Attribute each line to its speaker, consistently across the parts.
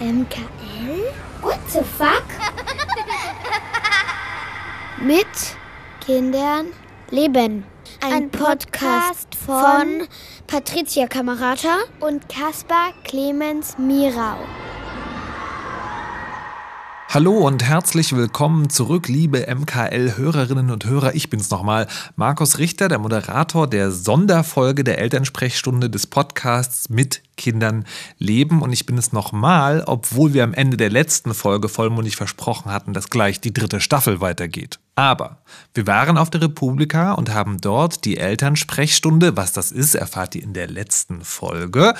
Speaker 1: MKL?
Speaker 2: What the fuck?
Speaker 1: Mit Kindern leben. Ein,
Speaker 2: Ein
Speaker 1: Podcast
Speaker 2: Podcast
Speaker 1: von Patricia Kamerata und Caspar Clemens Mirau.
Speaker 3: Hallo und herzlich willkommen zurück, liebe MKL-Hörerinnen und Hörer. Ich bin's nochmal, Markus Richter, der Moderator der Sonderfolge der Elternsprechstunde des Podcasts mit Kindern leben. Und ich bin es nochmal, obwohl wir am Ende der letzten Folge vollmundig versprochen hatten, dass gleich die dritte Staffel weitergeht. Aber wir waren auf der Republika und haben dort die Elternsprechstunde, was das ist, erfahrt ihr in der letzten Folge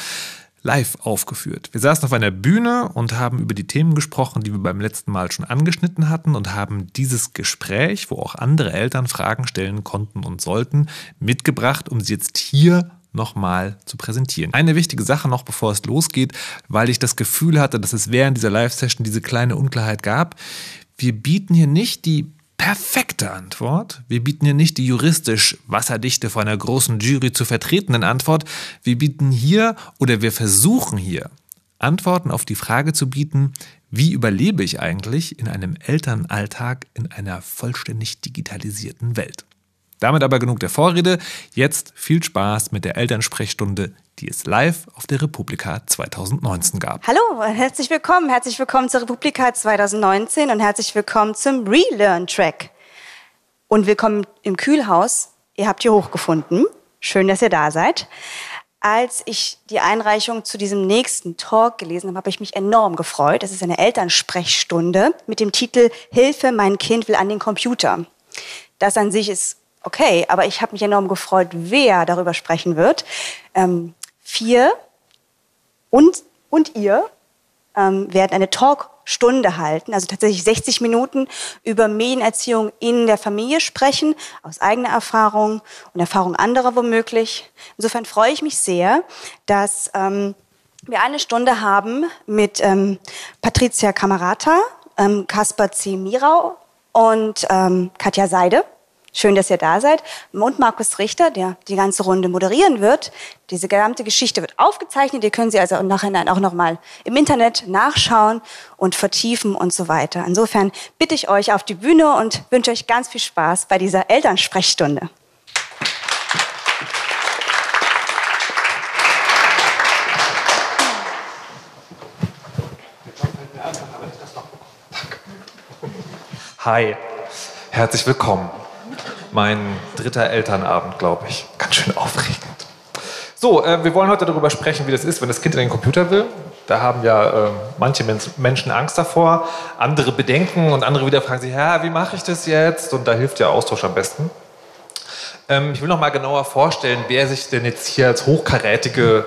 Speaker 3: live aufgeführt. Wir saßen auf einer Bühne und haben über die Themen gesprochen, die wir beim letzten Mal schon angeschnitten hatten und haben dieses Gespräch, wo auch andere Eltern Fragen stellen konnten und sollten, mitgebracht, um sie jetzt hier nochmal zu präsentieren. Eine wichtige Sache noch, bevor es losgeht, weil ich das Gefühl hatte, dass es während dieser Live-Session diese kleine Unklarheit gab. Wir bieten hier nicht die perfekte Antwort. Wir bieten hier nicht die juristisch wasserdichte vor einer großen Jury zu vertretenden Antwort. Wir bieten hier oder wir versuchen hier Antworten auf die Frage zu bieten, wie überlebe ich eigentlich in einem Elternalltag in einer vollständig digitalisierten Welt. Damit aber genug der Vorrede. Jetzt viel Spaß mit der Elternsprechstunde, die es live auf der Republika 2019 gab.
Speaker 4: Hallo, herzlich willkommen. Herzlich willkommen zur Republika 2019 und herzlich willkommen zum Relearn-Track. Und willkommen im Kühlhaus. Ihr habt hier hochgefunden. Schön, dass ihr da seid. Als ich die Einreichung zu diesem nächsten Talk gelesen habe, habe ich mich enorm gefreut. Es ist eine Elternsprechstunde mit dem Titel Hilfe, mein Kind will an den Computer. Das an sich ist okay, aber ich habe mich enorm gefreut, wer darüber sprechen wird. Ähm, vier und, und ihr ähm, werden eine Talkstunde halten, also tatsächlich 60 Minuten über Medienerziehung in der Familie sprechen, aus eigener Erfahrung und Erfahrung anderer womöglich. Insofern freue ich mich sehr, dass ähm, wir eine Stunde haben mit ähm, Patricia Kamerata, ähm, Kaspar C. Mirau und ähm, Katja Seide. Schön, dass ihr da seid. Und Markus Richter, der die ganze Runde moderieren wird. Diese gesamte Geschichte wird aufgezeichnet. Ihr könnt sie also im Nachhinein auch nochmal im Internet nachschauen und vertiefen und so weiter. Insofern bitte ich euch auf die Bühne und wünsche euch ganz viel Spaß bei dieser Elternsprechstunde.
Speaker 3: Hi, herzlich willkommen. Mein dritter Elternabend, glaube ich. Ganz schön aufregend. So, äh, wir wollen heute darüber sprechen, wie das ist, wenn das Kind in den Computer will. Da haben ja äh, manche Men Menschen Angst davor, andere bedenken und andere wieder fragen sich, ja, wie mache ich das jetzt? Und da hilft ja Austausch am besten. Ähm, ich will noch mal genauer vorstellen, wer sich denn jetzt hier als hochkarätige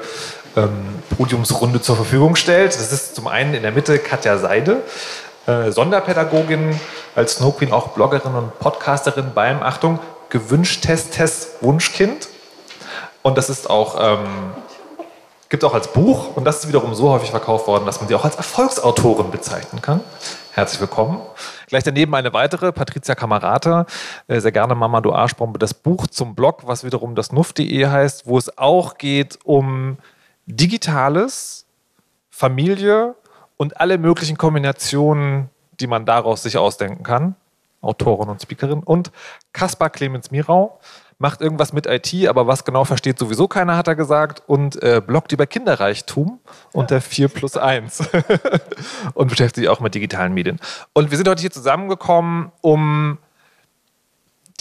Speaker 3: ähm, Podiumsrunde zur Verfügung stellt. Das ist zum einen in der Mitte Katja Seide, äh, Sonderpädagogin, als Snow Queen auch Bloggerin und Podcasterin beim, Achtung, gewünschtes Test Wunschkind. Und das ist auch, ähm, gibt auch als Buch und das ist wiederum so häufig verkauft worden, dass man sie auch als Erfolgsautorin bezeichnen kann. Herzlich willkommen. Gleich daneben eine weitere, Patricia Kamerata, äh, sehr gerne Mama du Arschbombe, das Buch zum Blog, was wiederum das nuff.de heißt, wo es auch geht um Digitales, Familie und alle möglichen Kombinationen, die man daraus sich ausdenken kann. Autorin und Speakerin. Und Kaspar Clemens Mirau macht irgendwas mit IT, aber was genau versteht sowieso keiner, hat er gesagt. Und äh, bloggt über Kinderreichtum unter 4 plus 1. und beschäftigt sich auch mit digitalen Medien. Und wir sind heute hier zusammengekommen, um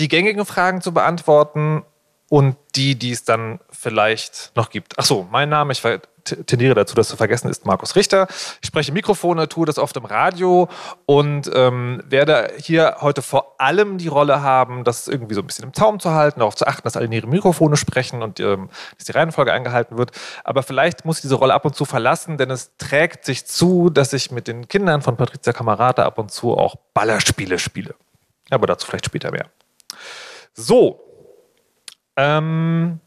Speaker 3: die gängigen Fragen zu beantworten und die, die es dann vielleicht noch gibt. Ach so, mein Name, ich tendiere dazu, das zu vergessen, ist Markus Richter. Ich spreche Mikrofone, tue das oft im Radio und ähm, werde hier heute vor allem die Rolle haben, das irgendwie so ein bisschen im Zaum zu halten, darauf zu achten, dass alle in ihre Mikrofone sprechen und ähm, dass die Reihenfolge eingehalten wird. Aber vielleicht muss ich diese Rolle ab und zu verlassen, denn es trägt sich zu, dass ich mit den Kindern von Patricia Kamerata ab und zu auch Ballerspiele spiele. Aber dazu vielleicht später mehr. So, ähm,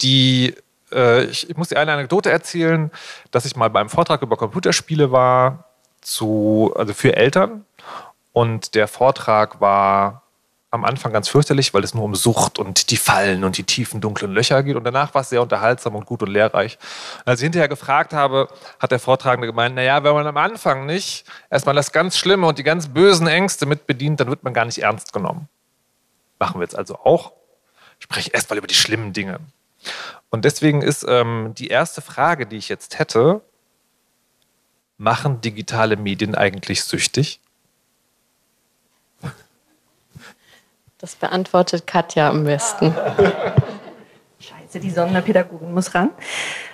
Speaker 3: die, äh, ich, ich, muss dir eine Anekdote erzählen, dass ich mal beim Vortrag über Computerspiele war, zu, also für Eltern. Und der Vortrag war am Anfang ganz fürchterlich, weil es nur um Sucht und die Fallen und die tiefen, dunklen Löcher geht. Und danach war es sehr unterhaltsam und gut und lehrreich. Als ich hinterher gefragt habe, hat der Vortragende gemeint, naja, wenn man am Anfang nicht erstmal das ganz Schlimme und die ganz bösen Ängste mit bedient, dann wird man gar nicht ernst genommen. Machen wir jetzt also auch. Ich spreche erstmal über die schlimmen Dinge. Und deswegen ist ähm, die erste Frage, die ich jetzt hätte, machen digitale Medien eigentlich süchtig?
Speaker 2: Das beantwortet Katja am besten.
Speaker 5: Scheiße, die Sonderpädagogin muss ran.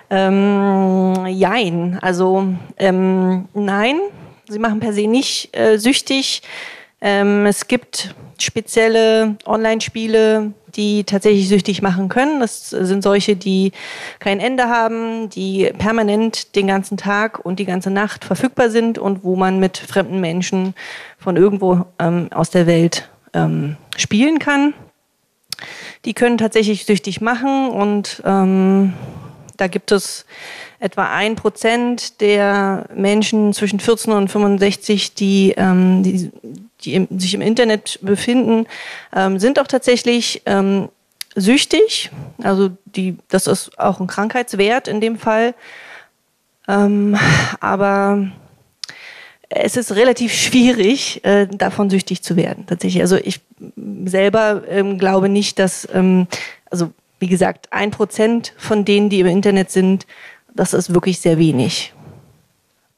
Speaker 5: Ähm, jein, also ähm, nein, sie machen per se nicht äh, süchtig. Ähm, es gibt spezielle Online-Spiele, die tatsächlich süchtig machen können. Das sind solche, die kein Ende haben, die permanent den ganzen Tag und die ganze Nacht verfügbar sind und wo man mit fremden Menschen von irgendwo ähm, aus der Welt ähm, spielen kann. Die können tatsächlich süchtig machen und ähm, da gibt es etwa ein Prozent der Menschen zwischen 14 und 65, die, ähm, die, die im, sich im Internet befinden, ähm, sind auch tatsächlich ähm, süchtig. Also die, das ist auch ein Krankheitswert in dem Fall. Ähm, aber es ist relativ schwierig, äh, davon süchtig zu werden, tatsächlich. Also ich selber ähm, glaube nicht, dass, ähm, also wie gesagt, ein Prozent von denen, die im Internet sind, das ist wirklich sehr wenig.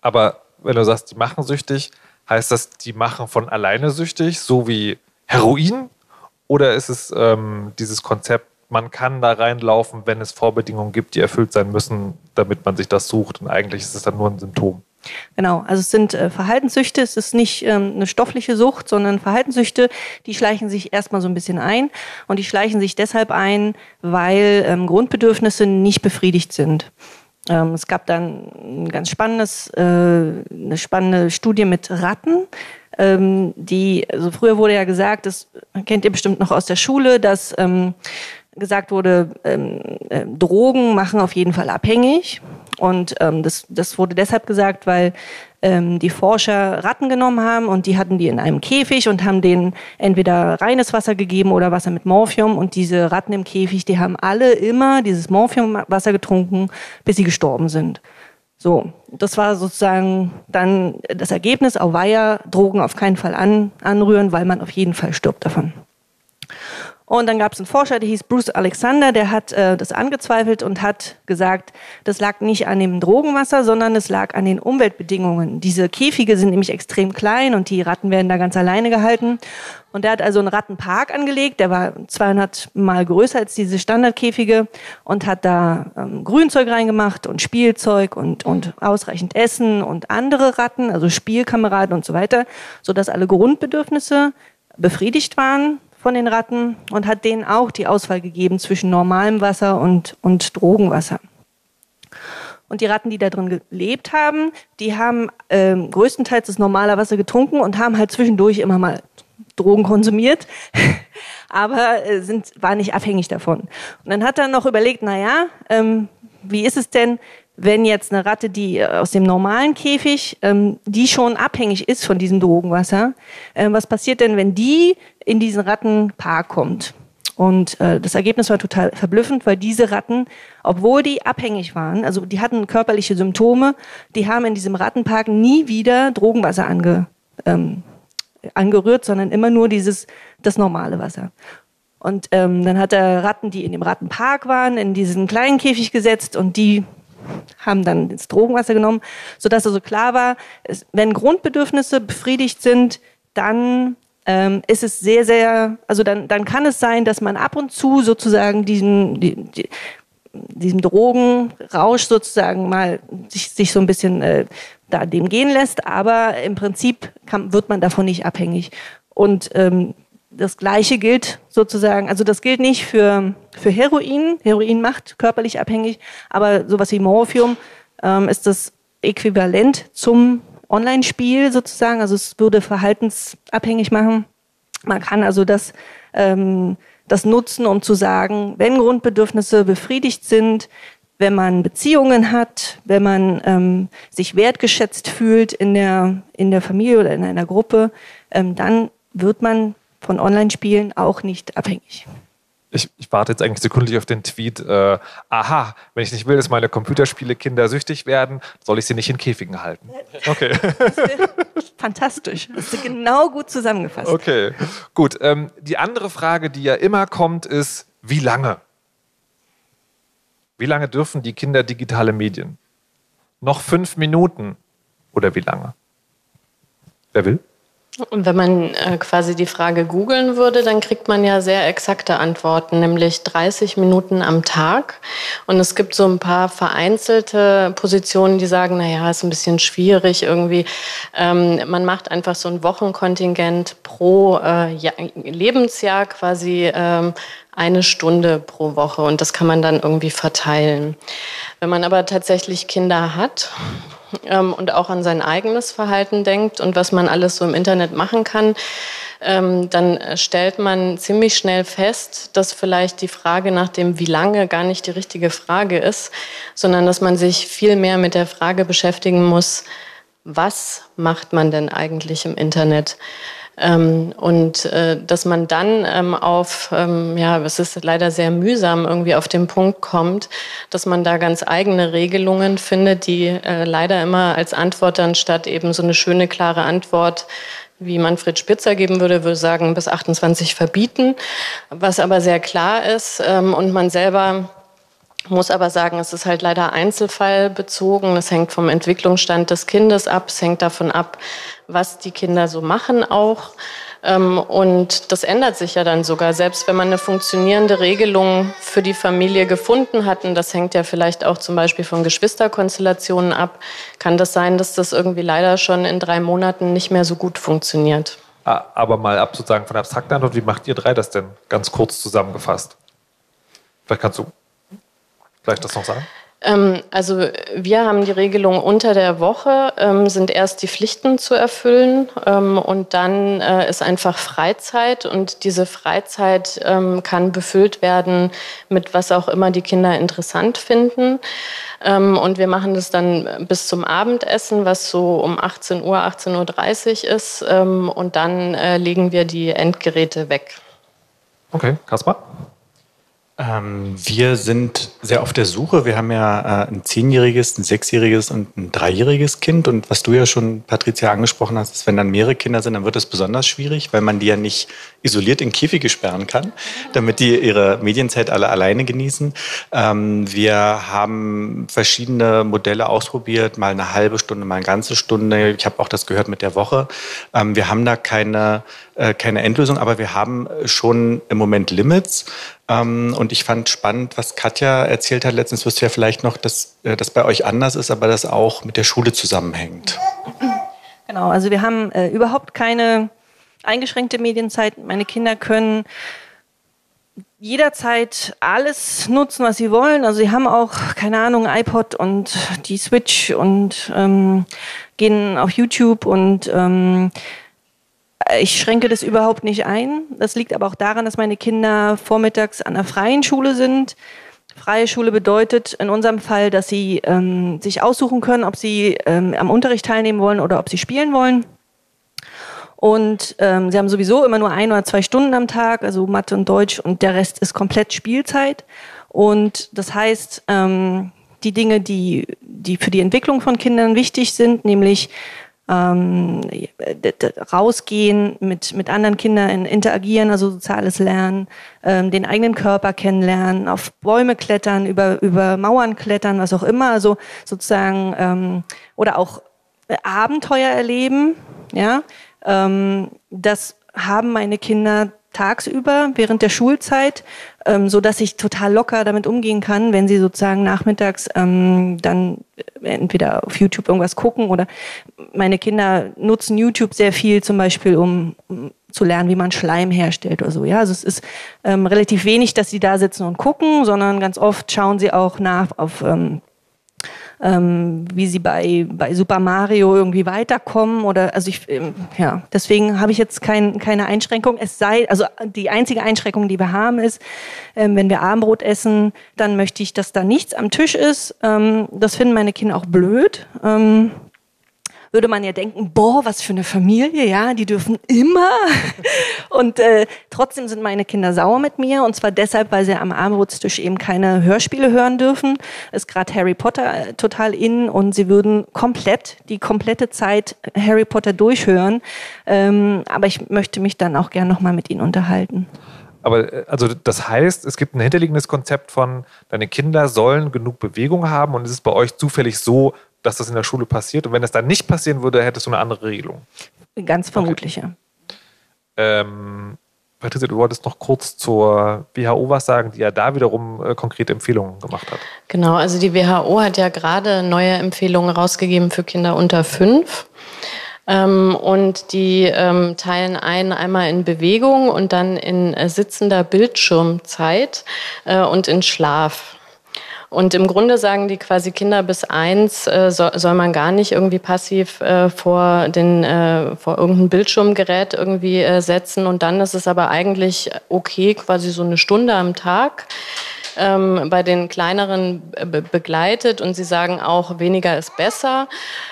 Speaker 3: Aber wenn du sagst, die machen süchtig, heißt das, die machen von alleine süchtig, so wie Heroin? Oder ist es ähm, dieses Konzept, man kann da reinlaufen, wenn es Vorbedingungen gibt, die erfüllt sein müssen, damit man sich das sucht und eigentlich ist es dann nur ein Symptom?
Speaker 5: Genau, also es sind äh, Verhaltenssüchte, es ist nicht ähm, eine stoffliche Sucht, sondern Verhaltenssüchte, die schleichen sich erstmal so ein bisschen ein und die schleichen sich deshalb ein, weil ähm, Grundbedürfnisse nicht befriedigt sind. Ähm, es gab dann ein ganz spannendes, äh, eine spannende Studie mit Ratten. Ähm, die, also früher wurde ja gesagt, das kennt ihr bestimmt noch aus der Schule, dass ähm, gesagt wurde, ähm, äh, Drogen machen auf jeden Fall abhängig. Und ähm, das, das wurde deshalb gesagt, weil ähm, die Forscher Ratten genommen haben und die hatten die in einem Käfig und haben denen entweder reines Wasser gegeben oder Wasser mit Morphium. Und diese Ratten im Käfig, die haben alle immer dieses Morphiumwasser getrunken, bis sie gestorben sind. So, das war sozusagen dann das Ergebnis, auf Weiher Drogen auf keinen Fall an, anrühren, weil man auf jeden Fall stirbt davon. Und dann gab es einen Forscher, der hieß Bruce Alexander, der hat äh, das angezweifelt und hat gesagt, das lag nicht an dem Drogenwasser, sondern es lag an den Umweltbedingungen. Diese Käfige sind nämlich extrem klein und die Ratten werden da ganz alleine gehalten. Und der hat also einen Rattenpark angelegt, der war 200 mal größer als diese Standardkäfige und hat da ähm, Grünzeug reingemacht und Spielzeug und, und ausreichend Essen und andere Ratten, also Spielkameraden und so weiter, sodass alle Grundbedürfnisse befriedigt waren von den Ratten und hat denen auch die Auswahl gegeben zwischen normalem Wasser und, und Drogenwasser. Und die Ratten, die da drin gelebt haben, die haben äh, größtenteils das normale Wasser getrunken und haben halt zwischendurch immer mal Drogen konsumiert, aber äh, sind, waren nicht abhängig davon. Und dann hat er noch überlegt, naja, ähm, wie ist es denn, wenn jetzt eine Ratte, die äh, aus dem normalen Käfig, ähm, die schon abhängig ist von diesem Drogenwasser, äh, was passiert denn, wenn die in diesen Rattenpark kommt? Und äh, das Ergebnis war total verblüffend, weil diese Ratten, obwohl die abhängig waren, also die hatten körperliche Symptome, die haben in diesem Rattenpark nie wieder Drogenwasser ange, ähm, angerührt, sondern immer nur dieses das normale Wasser. Und ähm, dann hat er Ratten, die in dem Rattenpark waren, in diesen kleinen Käfig gesetzt und die haben dann das Drogenwasser genommen, sodass also klar war, wenn Grundbedürfnisse befriedigt sind, dann ähm, ist es sehr, sehr, also dann, dann kann es sein, dass man ab und zu sozusagen diesen, die, die, diesem Drogenrausch sozusagen mal sich, sich so ein bisschen äh, da dem gehen lässt, aber im Prinzip kann, wird man davon nicht abhängig. Und ähm, das Gleiche gilt sozusagen, also das gilt nicht für, für Heroin. Heroin macht körperlich abhängig, aber sowas wie Morphium ähm, ist das Äquivalent zum Online-Spiel sozusagen. Also es würde verhaltensabhängig machen. Man kann also das, ähm, das nutzen, um zu sagen, wenn Grundbedürfnisse befriedigt sind, wenn man Beziehungen hat, wenn man ähm, sich wertgeschätzt fühlt in der, in der Familie oder in einer Gruppe, ähm, dann wird man von Online-Spielen auch nicht abhängig.
Speaker 3: Ich, ich, warte jetzt eigentlich sekundlich auf den Tweet. Äh, aha, wenn ich nicht will, dass meine Computerspiele Kinder süchtig werden, soll ich sie nicht in Käfigen halten. Okay.
Speaker 5: Fantastisch. Hast du genau gut zusammengefasst.
Speaker 3: Okay, gut. Ähm, die andere Frage, die ja immer kommt, ist, wie lange? Wie lange dürfen die Kinder digitale Medien? Noch fünf Minuten oder wie lange? Wer will?
Speaker 2: Und wenn man äh, quasi die Frage googeln würde, dann kriegt man ja sehr exakte Antworten, nämlich 30 Minuten am Tag. Und es gibt so ein paar vereinzelte Positionen, die sagen, naja, ist ein bisschen schwierig irgendwie. Ähm, man macht einfach so ein Wochenkontingent pro äh, ja, Lebensjahr quasi ähm, eine Stunde pro Woche und das kann man dann irgendwie verteilen. Wenn man aber tatsächlich Kinder hat, ähm, und auch an sein eigenes Verhalten denkt und was man alles so im Internet machen kann, ähm, dann stellt man ziemlich schnell fest, dass vielleicht die Frage nach dem Wie lange gar nicht die richtige Frage ist, sondern dass man sich viel mehr mit der Frage beschäftigen muss, was macht man denn eigentlich im Internet? Ähm, und äh, dass man dann ähm, auf, ähm, ja, es ist leider sehr mühsam, irgendwie auf den Punkt kommt, dass man da ganz eigene Regelungen findet, die äh, leider immer als Antwort dann statt eben so eine schöne, klare Antwort wie Manfred Spitzer geben würde, würde sagen, bis 28 verbieten, was aber sehr klar ist ähm, und man selber muss aber sagen, es ist halt leider einzelfallbezogen. Es hängt vom Entwicklungsstand des Kindes ab. Es hängt davon ab, was die Kinder so machen auch. Ähm, und das ändert sich ja dann sogar, selbst wenn man eine funktionierende Regelung für die Familie gefunden hat, und das hängt ja vielleicht auch zum Beispiel von Geschwisterkonstellationen ab, kann das sein, dass das irgendwie leider schon in drei Monaten nicht mehr so gut funktioniert.
Speaker 3: Ah, aber mal ab sozusagen von abstrakter Antwort, wie macht ihr drei das denn ganz kurz zusammengefasst? Vielleicht kannst du gleich das noch sagen.
Speaker 2: Ähm, also wir haben die Regelung unter der Woche, ähm, sind erst die Pflichten zu erfüllen ähm, und dann äh, ist einfach Freizeit und diese Freizeit kann befüllt werden mit was auch immer die Kinder interessant finden. Und wir machen das dann bis zum Abendessen, was so um 18 Uhr, 18.30 Uhr ist und dann äh, legen wir die Endgeräte weg.
Speaker 3: Okay, Kaspar?
Speaker 6: Ähm, wir sind sehr auf der Suche. Wir haben ja äh, ein zehnjähriges, ein sechsjähriges und ein dreijähriges Kind. Und was du ja schon, Patricia, angesprochen hast, ist, wenn dann mehrere Kinder sind, dann wird es besonders schwierig, weil man die ja nicht isoliert in Käfige sperren kann, damit die ihre Medienzeit alle alleine genießen. Ähm, wir haben verschiedene Modelle ausprobiert, mal eine halbe Stunde, mal eine ganze Stunde. Ich habe auch das gehört mit der Woche. Ähm, wir haben da keine, äh, keine Endlösung, aber wir haben schon im Moment Limits. Ähm, und ich fand spannend, was Katja erzählt hat. Letztens wirst du ja vielleicht noch, dass äh, das bei euch anders ist, aber das auch mit der Schule zusammenhängt.
Speaker 5: Genau, also wir haben äh, überhaupt keine eingeschränkte Medienzeit. Meine Kinder können jederzeit alles nutzen, was sie wollen. Also sie haben auch, keine Ahnung, iPod und die Switch und ähm, gehen auf YouTube und ähm, ich schränke das überhaupt nicht ein. Das liegt aber auch daran, dass meine Kinder vormittags an einer freien Schule sind. Freie Schule bedeutet in unserem Fall, dass sie ähm, sich aussuchen können, ob sie ähm, am Unterricht teilnehmen wollen oder ob sie spielen wollen. Und ähm, sie haben sowieso immer nur ein oder zwei Stunden am Tag, also Mathe und Deutsch, und der Rest ist komplett Spielzeit. Und das heißt, ähm, die Dinge, die, die für die Entwicklung von Kindern wichtig sind, nämlich ähm, rausgehen, mit, mit anderen Kindern interagieren, also soziales Lernen, ähm, den eigenen Körper kennenlernen, auf Bäume klettern, über, über Mauern klettern, was auch immer, also sozusagen, ähm, oder auch Abenteuer erleben, ja, ähm, das haben meine Kinder tagsüber während der Schulzeit, ähm, so dass ich total locker damit umgehen kann, wenn sie sozusagen nachmittags ähm, dann entweder auf YouTube irgendwas gucken oder meine Kinder nutzen YouTube sehr viel zum Beispiel, um, um zu lernen, wie man Schleim herstellt oder so. Ja, also es ist ähm, relativ wenig, dass sie da sitzen und gucken, sondern ganz oft schauen sie auch nach auf ähm, ähm, wie sie bei, bei Super Mario irgendwie weiterkommen oder also ich ähm, ja deswegen habe ich jetzt kein, keine Einschränkung. Es sei also die einzige Einschränkung die wir haben ist ähm, wenn wir Abendbrot essen dann möchte ich dass da nichts am Tisch ist. Ähm, das finden meine Kinder auch blöd. Ähm, würde man ja denken, boah, was für eine Familie, ja, die dürfen immer. Und äh, trotzdem sind meine Kinder sauer mit mir und zwar deshalb, weil sie am Armutstisch eben keine Hörspiele hören dürfen. Ist gerade Harry Potter äh, total in und sie würden komplett die komplette Zeit Harry Potter durchhören. Ähm, aber ich möchte mich dann auch gern nochmal mit ihnen unterhalten.
Speaker 3: Aber äh, also das heißt, es gibt ein hinterliegendes Konzept von, deine Kinder sollen genug Bewegung haben und es ist bei euch zufällig so, dass das in der Schule passiert. Und wenn das dann nicht passieren würde, hättest du eine andere Regelung.
Speaker 5: Ganz vermutlich,
Speaker 3: okay. ja. Ähm, Patricia, du wolltest noch kurz zur WHO was sagen, die ja da wiederum äh, konkrete Empfehlungen gemacht hat.
Speaker 2: Genau, also die WHO hat ja gerade neue Empfehlungen rausgegeben für Kinder unter fünf. Ähm, und die ähm, teilen ein einmal in Bewegung und dann in äh, sitzender Bildschirmzeit äh, und in Schlaf. Und im Grunde sagen die quasi Kinder bis eins äh, so, soll man gar nicht irgendwie passiv äh, vor den äh, vor irgendein Bildschirmgerät irgendwie äh, setzen. Und dann ist es aber eigentlich okay, quasi so eine Stunde am Tag ähm, bei den kleineren be begleitet und sie sagen auch, weniger ist besser.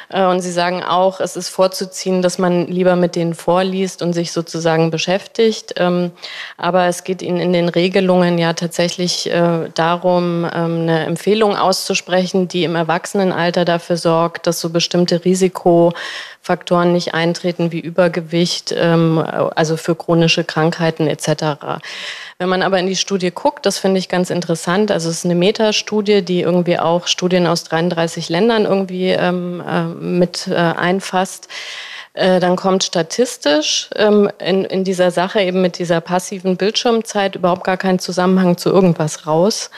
Speaker 2: Äh, und sie sagen auch, es ist vorzuziehen, dass man lieber mit denen vorliest und sich sozusagen beschäftigt. Ähm, aber es geht ihnen in den Regelungen ja tatsächlich äh, darum, ähm, eine Empfehlung auszusprechen, die im Erwachsenenalter dafür sorgt, dass so bestimmte Risikofaktoren nicht eintreten wie Übergewicht, ähm, also für chronische Krankheiten etc. Wenn man aber in die Studie guckt, das finde ich ganz interessant. Also es ist eine Metastudie, die irgendwie auch Studien aus 33 Ländern irgendwie ähm, äh, mit äh, einfasst äh, dann kommt statistisch ähm, in, in dieser Sache eben mit dieser passiven Bildschirmzeit überhaupt gar kein Zusammenhang zu irgendwas raus.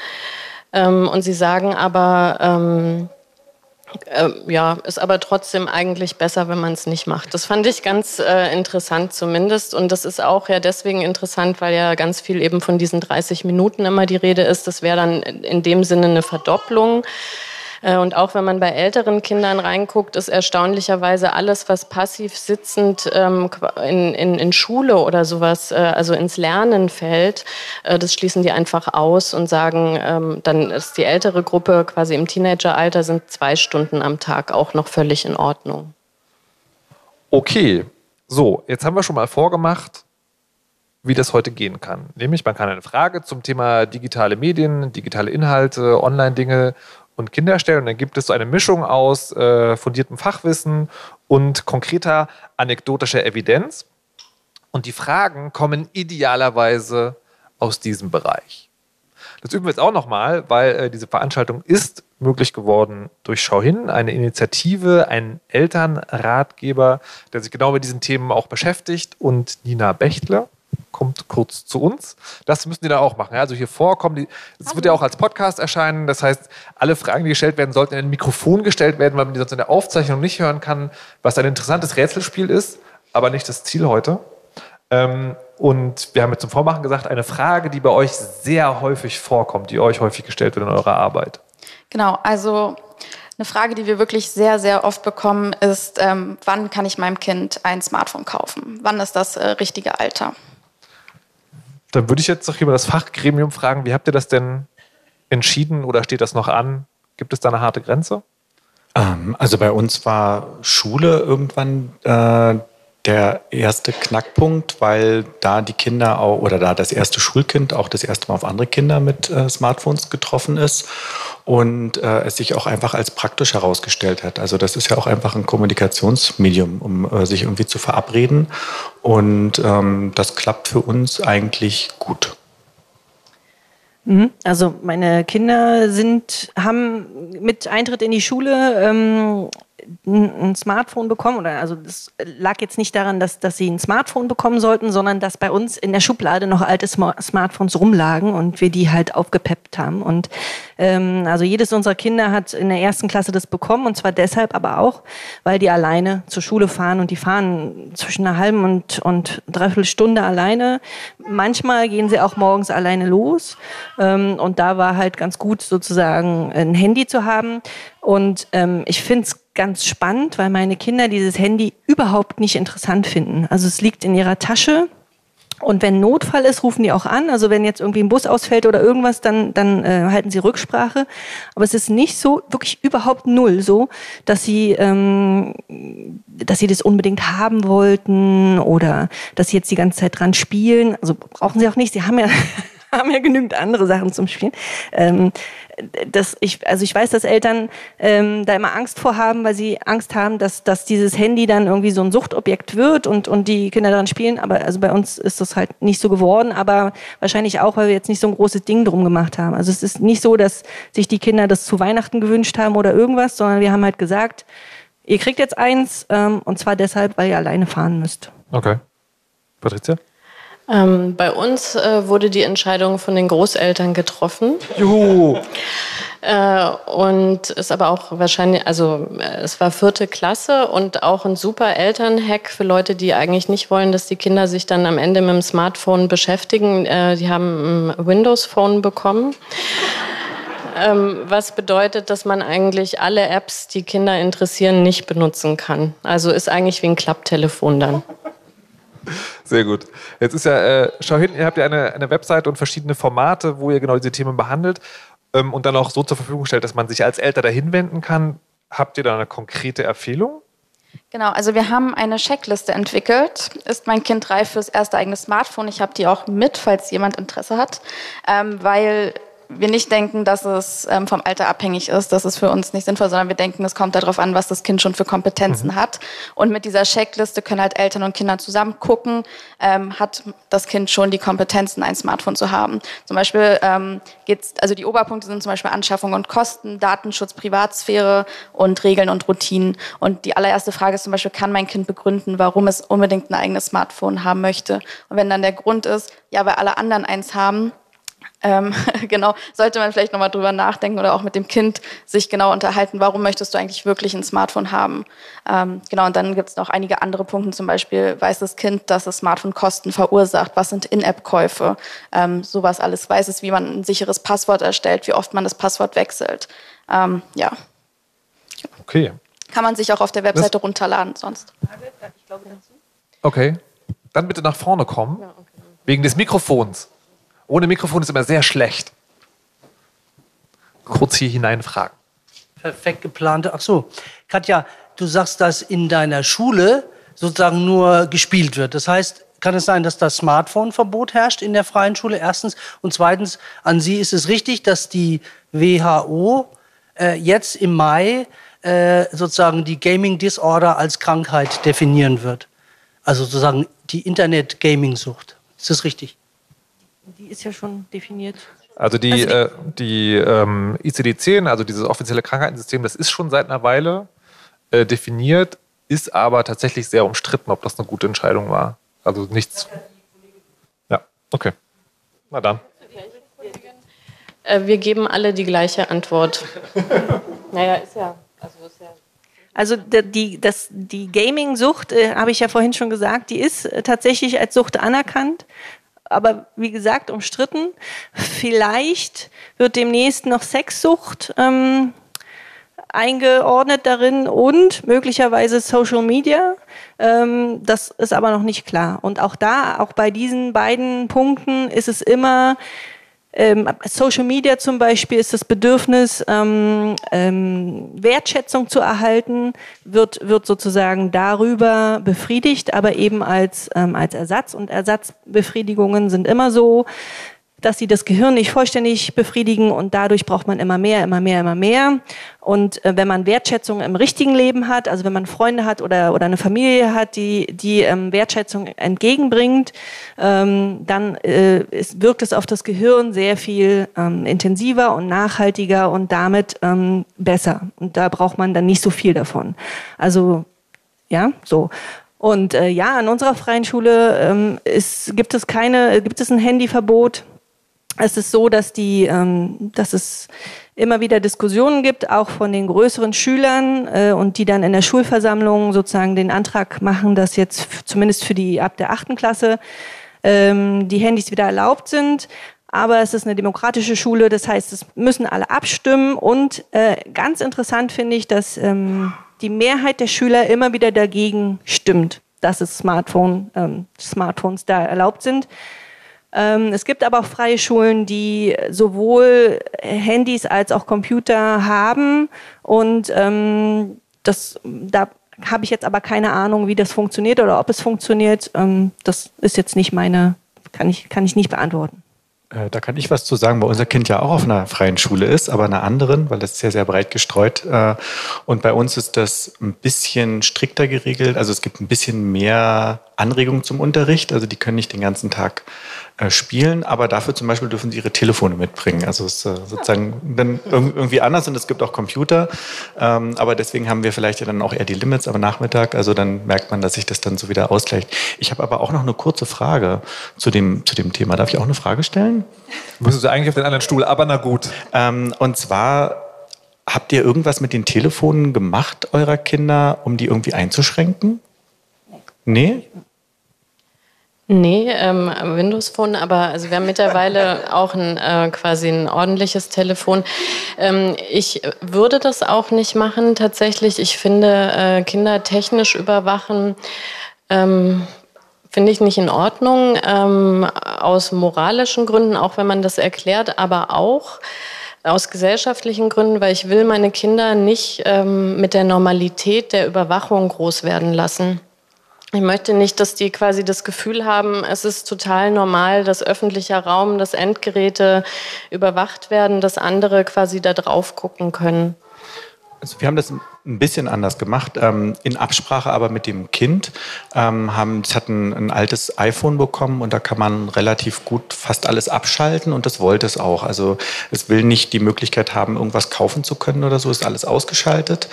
Speaker 2: Ähm, und sie sagen aber, ähm, äh, ja, ist aber trotzdem eigentlich besser, wenn man es nicht macht. Das fand ich ganz äh, interessant zumindest. Und das ist auch ja deswegen interessant, weil ja ganz viel eben von diesen 30 Minuten immer die Rede ist. Das wäre dann in dem Sinne eine Verdopplung. Äh, und auch wenn man bei älteren Kindern reinguckt, ist erstaunlicherweise alles, was passiv sitzend ähm, in, in, in Schule oder sowas, äh, also ins Lernen fällt, äh, das schließen die einfach aus und sagen, ähm, dann ist die ältere Gruppe quasi im Teenageralter sind zwei Stunden am Tag auch noch völlig in Ordnung.
Speaker 3: Okay, so, jetzt haben wir schon mal vorgemacht, wie das heute gehen kann. Nämlich, man kann eine Frage zum Thema digitale Medien, digitale Inhalte, Online-Dinge und Kinder stellen. Und dann gibt es so eine Mischung aus äh, fundiertem Fachwissen und konkreter anekdotischer Evidenz. Und die Fragen kommen idealerweise aus diesem Bereich. Das üben wir jetzt auch nochmal, weil äh, diese Veranstaltung ist möglich geworden durch Schau hin, eine Initiative, ein Elternratgeber, der sich genau mit diesen Themen auch beschäftigt und Nina Bechtler kommt kurz zu uns. Das müssen die dann auch machen. Also hier vorkommen, es wird ja auch als Podcast erscheinen. Das heißt, alle Fragen, die gestellt werden, sollten in ein Mikrofon gestellt werden, weil man die sonst in der Aufzeichnung nicht hören kann, was ein interessantes Rätselspiel ist, aber nicht das Ziel heute. Ähm, und wir haben jetzt zum Vormachen gesagt, eine Frage, die bei euch sehr häufig vorkommt, die euch häufig gestellt wird in eurer Arbeit.
Speaker 7: Genau, also eine Frage, die wir wirklich sehr, sehr oft bekommen, ist, ähm, wann kann ich meinem Kind ein Smartphone kaufen? Wann ist das äh, richtige Alter?
Speaker 3: Dann würde ich jetzt noch über das Fachgremium fragen, wie habt ihr das denn entschieden oder steht das noch an? Gibt es da eine harte Grenze?
Speaker 6: Ähm, also bei uns war Schule irgendwann äh, der erste Knackpunkt, weil da die Kinder auch oder da das erste Schulkind auch das erste Mal auf andere Kinder mit äh, Smartphones getroffen ist und äh, es sich auch einfach als praktisch herausgestellt hat. Also das ist ja auch einfach ein Kommunikationsmedium, um äh, sich irgendwie zu verabreden und ähm, das klappt für uns eigentlich gut.
Speaker 5: Mhm. Also meine Kinder sind, haben mit Eintritt in die Schule ähm, ein Smartphone bekommen oder also das lag jetzt nicht daran, dass, dass sie ein Smartphone bekommen sollten, sondern dass bei uns in der Schublade noch alte Smartphones rumlagen und wir die halt aufgepeppt haben. Und ähm, also jedes unserer Kinder hat in der ersten Klasse das bekommen und zwar deshalb aber auch, weil die alleine zur Schule fahren und die fahren zwischen einer halben und, und dreiviertel Stunde alleine. Manchmal gehen sie auch morgens alleine los ähm, und da war halt ganz gut sozusagen ein Handy zu haben. Und ähm, ich finde es ganz spannend, weil meine Kinder dieses Handy überhaupt nicht interessant finden. Also es liegt in ihrer Tasche Und wenn Notfall ist, rufen die auch an. Also wenn jetzt irgendwie ein Bus ausfällt oder irgendwas, dann, dann äh, halten sie Rücksprache. Aber es ist nicht so, wirklich überhaupt null so, dass sie, ähm, dass sie das unbedingt haben wollten oder dass sie jetzt die ganze Zeit dran spielen. Also brauchen sie auch nicht. Sie haben ja haben ja genügend andere Sachen zum Spielen. Ähm, das, ich, also ich weiß, dass Eltern ähm, da immer Angst vor haben, weil sie Angst haben, dass, dass dieses Handy dann irgendwie so ein Suchtobjekt wird und, und die Kinder daran spielen. Aber also bei uns ist das halt nicht so geworden, aber wahrscheinlich auch, weil wir jetzt nicht so ein großes Ding drum gemacht haben. Also es ist nicht so, dass sich die Kinder das zu Weihnachten gewünscht haben oder irgendwas, sondern wir haben halt gesagt, ihr kriegt jetzt eins ähm, und zwar deshalb, weil ihr alleine fahren müsst.
Speaker 3: Okay. Patricia?
Speaker 2: Ähm, bei uns äh, wurde die Entscheidung von den Großeltern getroffen.
Speaker 3: Juhu!
Speaker 2: Äh, und ist aber auch wahrscheinlich, also äh, es war vierte Klasse und auch ein super Elternhack für Leute, die eigentlich nicht wollen, dass die Kinder sich dann am Ende mit dem Smartphone beschäftigen. Äh, die haben ein Windows-Phone bekommen. Ähm, was bedeutet, dass man eigentlich alle Apps, die Kinder interessieren, nicht benutzen kann. Also ist eigentlich wie ein Klapptelefon dann.
Speaker 3: Sehr gut. Jetzt ist ja, äh, schau hin, ihr habt ja eine, eine Webseite und verschiedene Formate, wo ihr genau diese Themen behandelt ähm, und dann auch so zur Verfügung stellt, dass man sich als Eltern dahin wenden kann. Habt ihr da eine konkrete Empfehlung?
Speaker 7: Genau, also wir haben eine Checkliste entwickelt. Ist mein Kind reif fürs erste eigene Smartphone? Ich habe die auch mit, falls jemand Interesse hat, ähm, weil wir nicht denken, dass es ähm, vom Alter abhängig ist. Das ist für uns nicht sinnvoll, sondern wir denken, es kommt darauf an, was das Kind schon für Kompetenzen mhm. hat. Und mit dieser Checkliste können halt Eltern und Kinder zusammen gucken, ähm, hat das Kind schon die Kompetenzen, ein Smartphone zu haben. Zum Beispiel ähm, geht's, also die Oberpunkte sind zum Beispiel Anschaffung und Kosten, Datenschutz, Privatsphäre und Regeln und Routinen. Und die allererste Frage ist zum Beispiel, kann mein Kind begründen, warum es unbedingt ein eigenes Smartphone haben möchte? Und wenn dann der Grund ist, ja, weil alle anderen eins haben, ähm, genau, sollte man vielleicht nochmal drüber nachdenken oder auch mit dem Kind sich genau unterhalten, warum möchtest du eigentlich wirklich ein Smartphone haben? Ähm, genau, und dann gibt es noch einige andere Punkte, zum Beispiel weiß das Kind, dass das Smartphone Kosten verursacht, was sind In-App-Käufe, ähm, sowas alles, weiß es, wie man ein sicheres Passwort erstellt, wie oft man das Passwort wechselt. Ähm, ja.
Speaker 3: Okay.
Speaker 7: Kann man sich auch auf der Webseite das runterladen sonst.
Speaker 3: Okay, dann bitte nach vorne kommen, ja, okay. wegen des Mikrofons. Ohne Mikrofon ist immer sehr schlecht. Kurz hier hineinfragen.
Speaker 8: Perfekt geplante. Ach so, Katja, du sagst, dass in deiner Schule sozusagen nur gespielt wird. Das heißt, kann es sein, dass das Smartphone-Verbot herrscht in der freien Schule? Erstens. Und zweitens, an Sie ist es richtig, dass die WHO äh, jetzt im Mai äh, sozusagen die Gaming Disorder als Krankheit definieren wird. Also sozusagen die Internet-Gaming-Sucht. Ist das richtig?
Speaker 5: Die ist ja schon definiert.
Speaker 3: Also die, also die, äh, die ähm, ICD-10, also dieses offizielle Krankheitensystem, das ist schon seit einer Weile äh, definiert, ist aber tatsächlich sehr umstritten, ob das eine gute Entscheidung war. Also nichts. Ja, okay. Na dann.
Speaker 2: Äh, wir geben alle die gleiche Antwort. naja, ist ja. Also, ist ja
Speaker 5: also die, das, die Gaming-Sucht, äh, habe ich ja vorhin schon gesagt, die ist tatsächlich als Sucht anerkannt aber wie gesagt, umstritten. Vielleicht wird demnächst noch Sexsucht ähm, eingeordnet darin und möglicherweise Social Media. Ähm, das ist aber noch nicht klar. Und auch da, auch bei diesen beiden Punkten ist es immer ähm, Social Media zum Beispiel ist das Bedürfnis, ähm, ähm, Wertschätzung zu erhalten, wird, wird sozusagen darüber befriedigt, aber eben als, ähm, als Ersatz. Und Ersatzbefriedigungen sind immer so, dass sie das Gehirn nicht vollständig befriedigen und dadurch braucht man immer mehr, immer mehr, immer mehr. Und äh, wenn man Wertschätzung im richtigen Leben hat, also wenn man Freunde hat oder, oder eine Familie hat, die, die ähm, Wertschätzung entgegenbringt, ähm, dann äh, ist, wirkt es auf das Gehirn sehr viel ähm, intensiver und nachhaltiger und damit ähm, besser. Und da braucht man dann nicht so viel davon. Also ja, so. Und äh, ja, an unserer freien Schule ähm, ist, gibt es keine, gibt es ein Handyverbot es ist so, dass, die, ähm, dass es immer wieder Diskussionen gibt, auch von den größeren Schülern äh, und die dann in der Schulversammlung sozusagen den Antrag machen, dass jetzt zumindest für die ab der achten Klasse ähm, die Handys wieder erlaubt sind. Aber es ist eine demokratische Schule, das heißt, es müssen alle abstimmen. Und äh, ganz interessant finde ich, dass ähm, die Mehrheit der Schüler immer wieder dagegen stimmt dass es Smartphone, ähm, Smartphones da erlaubt sind. Ähm, es gibt aber auch freie Schulen, die sowohl Handys als auch Computer haben und ähm, das, da habe ich jetzt aber keine Ahnung, wie das funktioniert oder ob es funktioniert. Ähm, das ist jetzt nicht meine, kann ich, kann ich nicht beantworten.
Speaker 6: Äh, da kann ich was zu sagen, weil unser Kind ja auch auf einer freien Schule ist, aber einer anderen, weil das ist ja sehr breit gestreut. Äh, und bei uns ist das ein bisschen strikter geregelt. Also es gibt ein bisschen mehr Anregungen zum Unterricht. Also die können nicht den ganzen Tag äh, spielen, aber dafür zum Beispiel dürfen sie ihre Telefone mitbringen. Also es ist äh, sozusagen dann irgendwie anders und es gibt auch Computer, ähm, aber deswegen haben wir vielleicht ja dann auch eher die Limits am Nachmittag, also dann merkt man, dass sich das dann so wieder ausgleicht. Ich habe aber auch noch eine kurze Frage zu dem, zu dem Thema. Darf ich auch eine Frage stellen?
Speaker 3: Müssen Sie eigentlich auf den anderen Stuhl, aber na gut.
Speaker 6: Ähm, und zwar, habt ihr irgendwas mit den Telefonen gemacht eurer Kinder, um die irgendwie einzuschränken? Nee?
Speaker 2: Nee, ähm, Windows Phone, aber also wir haben mittlerweile auch ein äh, quasi ein ordentliches Telefon. Ähm, ich würde das auch nicht machen tatsächlich. Ich finde äh, Kinder technisch überwachen ähm, finde ich nicht in Ordnung ähm, aus moralischen Gründen, auch wenn man das erklärt, aber auch aus gesellschaftlichen Gründen, weil ich will meine Kinder nicht ähm, mit der Normalität der Überwachung groß werden lassen. Ich möchte nicht, dass die quasi das Gefühl haben, es ist total normal, dass öffentlicher Raum, dass Endgeräte überwacht werden, dass andere quasi da drauf gucken können.
Speaker 6: Also wir haben das ein bisschen anders gemacht, ähm, in Absprache aber mit dem Kind. Ähm, haben, es hat ein, ein, altes iPhone bekommen und da kann man relativ gut fast alles abschalten und das wollte es auch. Also es will nicht die Möglichkeit haben, irgendwas kaufen zu können oder so, ist alles ausgeschaltet.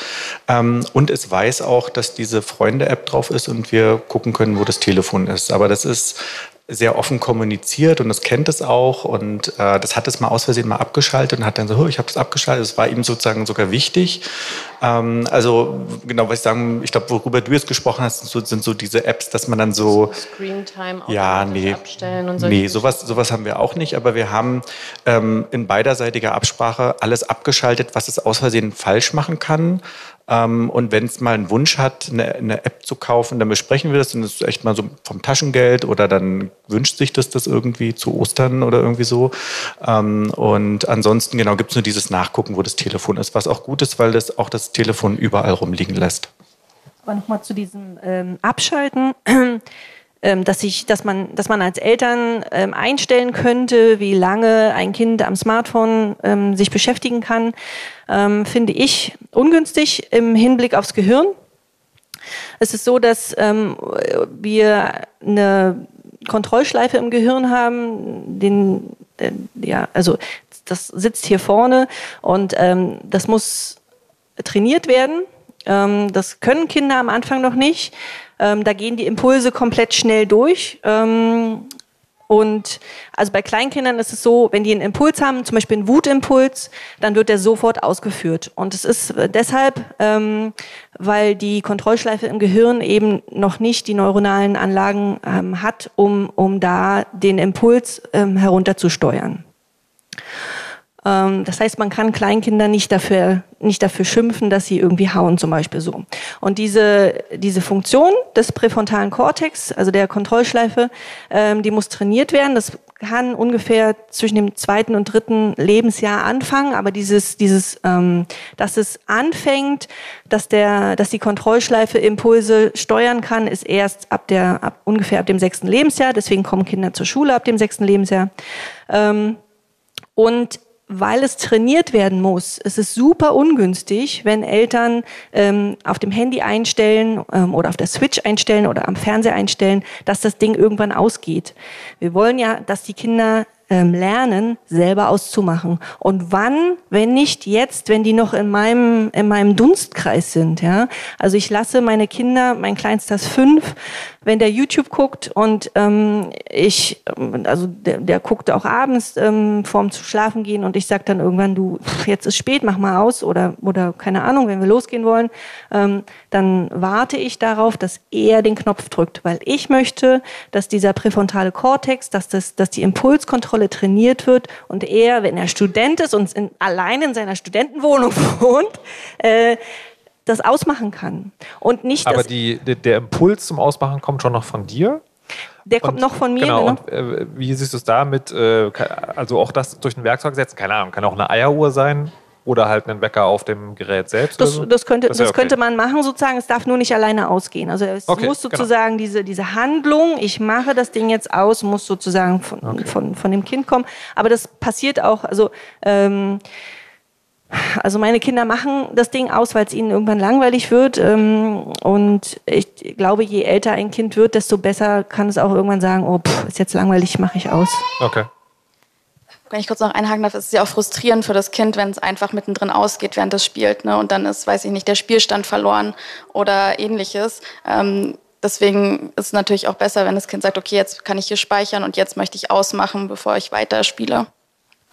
Speaker 6: Ähm, und es weiß auch, dass diese Freunde-App drauf ist und wir gucken können, wo das Telefon ist. Aber das ist sehr offen kommuniziert und das kennt es auch und äh, das hat es mal aus Versehen mal abgeschaltet und hat dann so, ich habe das abgeschaltet, das war ihm sozusagen sogar wichtig. Ähm, also genau, was ich sagen, ich glaube, worüber du jetzt gesprochen hast, sind so, sind so diese Apps, dass man dann so,
Speaker 2: Screen Time
Speaker 6: ja, nee,
Speaker 2: abstellen und
Speaker 6: so. Nee, sowas, sowas haben wir auch nicht, aber wir haben ähm, in beiderseitiger Absprache alles abgeschaltet, was es aus Versehen falsch machen kann. Ähm, und wenn es mal einen Wunsch hat, eine, eine, App zu kaufen, dann besprechen wir das. Dann ist es echt mal so vom Taschengeld oder dann wünscht sich das das irgendwie zu Ostern oder irgendwie so. Ähm, und ansonsten genau gibt es nur dieses Nachgucken, wo das Telefon ist, was auch gut ist, weil das auch das Telefon überall rumliegen lässt.
Speaker 5: Aber nochmal zu diesem ähm, Abschalten. Ähm, dass, ich, dass, man, dass man als Eltern ähm, einstellen könnte, wie lange ein Kind am Smartphone ähm, sich beschäftigen kann, ähm, finde ich ungünstig im Hinblick aufs Gehirn. Es ist so, dass ähm, wir eine Kontrollschleife im Gehirn haben, den, äh, ja, also das sitzt hier vorne und das muss trainiert werden. Ähm, das können Kinder am Anfang noch nicht. Ähm, da gehen die Impulse komplett schnell durch. Ähm, und also bei Kleinkindern ist es so, wenn die einen Impuls haben, zum Beispiel einen Wutimpuls, dann wird der sofort ausgeführt. Und es ist deshalb, ähm, weil die Kontrollschleife im Gehirn eben noch nicht die neuronalen Anlagen hat, um, um da den Impuls herunterzusteuern. Ähm, das heißt, man kann Kleinkinder nicht dafür, nicht dafür schimpfen, dass sie irgendwie hauen, zum Beispiel so. Und diese, diese Funktion des präfrontalen Kortex, also der Kontrollschleife, ähm, die muss trainiert werden. Das kann ungefähr zwischen dem zweiten und dritten Lebensjahr anfangen, aber dieses, dieses, ähm, dass es anfängt, dass der, dass die Kontrollschleife Impulse steuern kann, ist erst ab der, ab, ungefähr ab dem sechsten Lebensjahr. Deswegen kommen Kinder zur Schule ab dem sechsten Lebensjahr. Ähm, und weil es trainiert werden muss. Es ist super ungünstig, wenn Eltern ähm, auf dem Handy einstellen ähm, oder auf der Switch einstellen oder am Fernseher einstellen, dass das Ding irgendwann ausgeht. Wir wollen ja, dass die Kinder ähm, lernen, selber auszumachen. Und wann, wenn nicht jetzt, wenn die noch in meinem, in meinem Dunstkreis sind, ja. Also ich lasse meine Kinder, mein Kleinster ist fünf, wenn der YouTube guckt und ähm, ich, ähm, also der, der guckt auch abends ähm, vorm zu schlafen gehen und ich sag dann irgendwann, du, jetzt ist spät, mach mal aus oder, oder keine Ahnung, wenn wir losgehen wollen, ähm, dann warte ich darauf, dass er den Knopf drückt, weil ich möchte, dass dieser präfrontale Kortex, dass, das, dass die Impulskontrolle trainiert wird und er, wenn er Student ist und in, allein in seiner Studentenwohnung wohnt, äh, das ausmachen kann. Und nicht,
Speaker 3: Aber die, der, der Impuls zum Ausmachen kommt schon noch von dir?
Speaker 5: der kommt
Speaker 3: Und-
Speaker 5: noch von mir.
Speaker 3: Genau,
Speaker 5: genau.
Speaker 3: und äh, wie siehst du es da mit, äh, also auch das durch ein Werkzeug setzen? Keine Ahnung, kann auch eine Eieruhr sein oder halt ein Wecker auf dem Gerät selbst?
Speaker 5: Das,
Speaker 3: so?
Speaker 5: das, könnte, das,
Speaker 3: wär okay.
Speaker 5: könnte man machen, sozusagen. Es darf nur nicht alleine ausgehen. Also es
Speaker 3: Okay,
Speaker 5: muss
Speaker 3: genau.
Speaker 5: sozusagen diese, diese Handlung, ich mache das Ding jetzt aus, muss sozusagen von, von, von dem Kind kommen. Aber das passiert auch, also ähm, also meine Kinder machen das Ding aus, weil es ihnen irgendwann langweilig wird. Ähm, und ich glaube, je älter ein Kind wird, desto besser kann es auch irgendwann sagen, oh, pff, ist jetzt langweilig, mache ich aus.
Speaker 3: Okay.
Speaker 7: Wenn ich kurz noch einhaken darf, ist es ja auch frustrierend für das Kind, wenn es einfach mittendrin ausgeht, während es spielt. Ne? Und dann ist, weiß ich nicht, der Spielstand verloren oder ähnliches. Ähm, deswegen ist es natürlich auch besser, wenn das Kind sagt, okay, jetzt kann ich hier speichern und jetzt möchte ich ausmachen, bevor ich weiter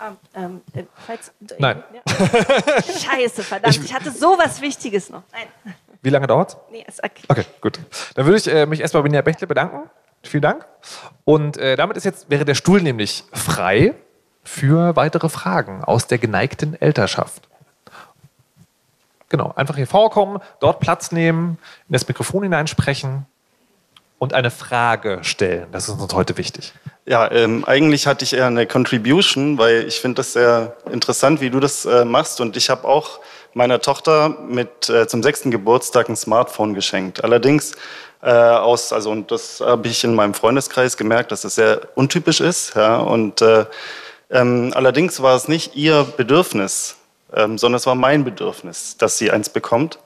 Speaker 7: spiele.
Speaker 5: Ähm, äh, falls,
Speaker 3: Nein.
Speaker 5: Scheiße, verdammt, ich, hatte sowas Wichtiges noch. Nein,
Speaker 3: Wie lange dauert
Speaker 5: nee, ist okay.
Speaker 3: Okay, gut. Dann würde ich äh, mich erstmal bei Benja Bechtle bedanken. Vielen Dank. Und äh, damit ist jetzt, wäre der Stuhl nämlich frei für weitere Fragen aus der geneigten Elternschaft. Genau, einfach hier vorkommen, dort Platz nehmen, in das Mikrofon hineinsprechen und eine Frage stellen. Das ist uns heute wichtig.
Speaker 9: Ja, ähm, eigentlich hatte ich eher eine Contribution, weil ich finde das sehr interessant, wie du das äh, machst. Und ich habe auch meiner Tochter mit äh, zum sechsten Geburtstag ein Smartphone geschenkt. Allerdings äh, aus, also und das habe ich in meinem Freundeskreis gemerkt, dass das sehr untypisch ist. Ja, und äh, ähm, allerdings war es nicht ihr Bedürfnis, ähm, sondern es war mein Bedürfnis, dass sie eins bekommt.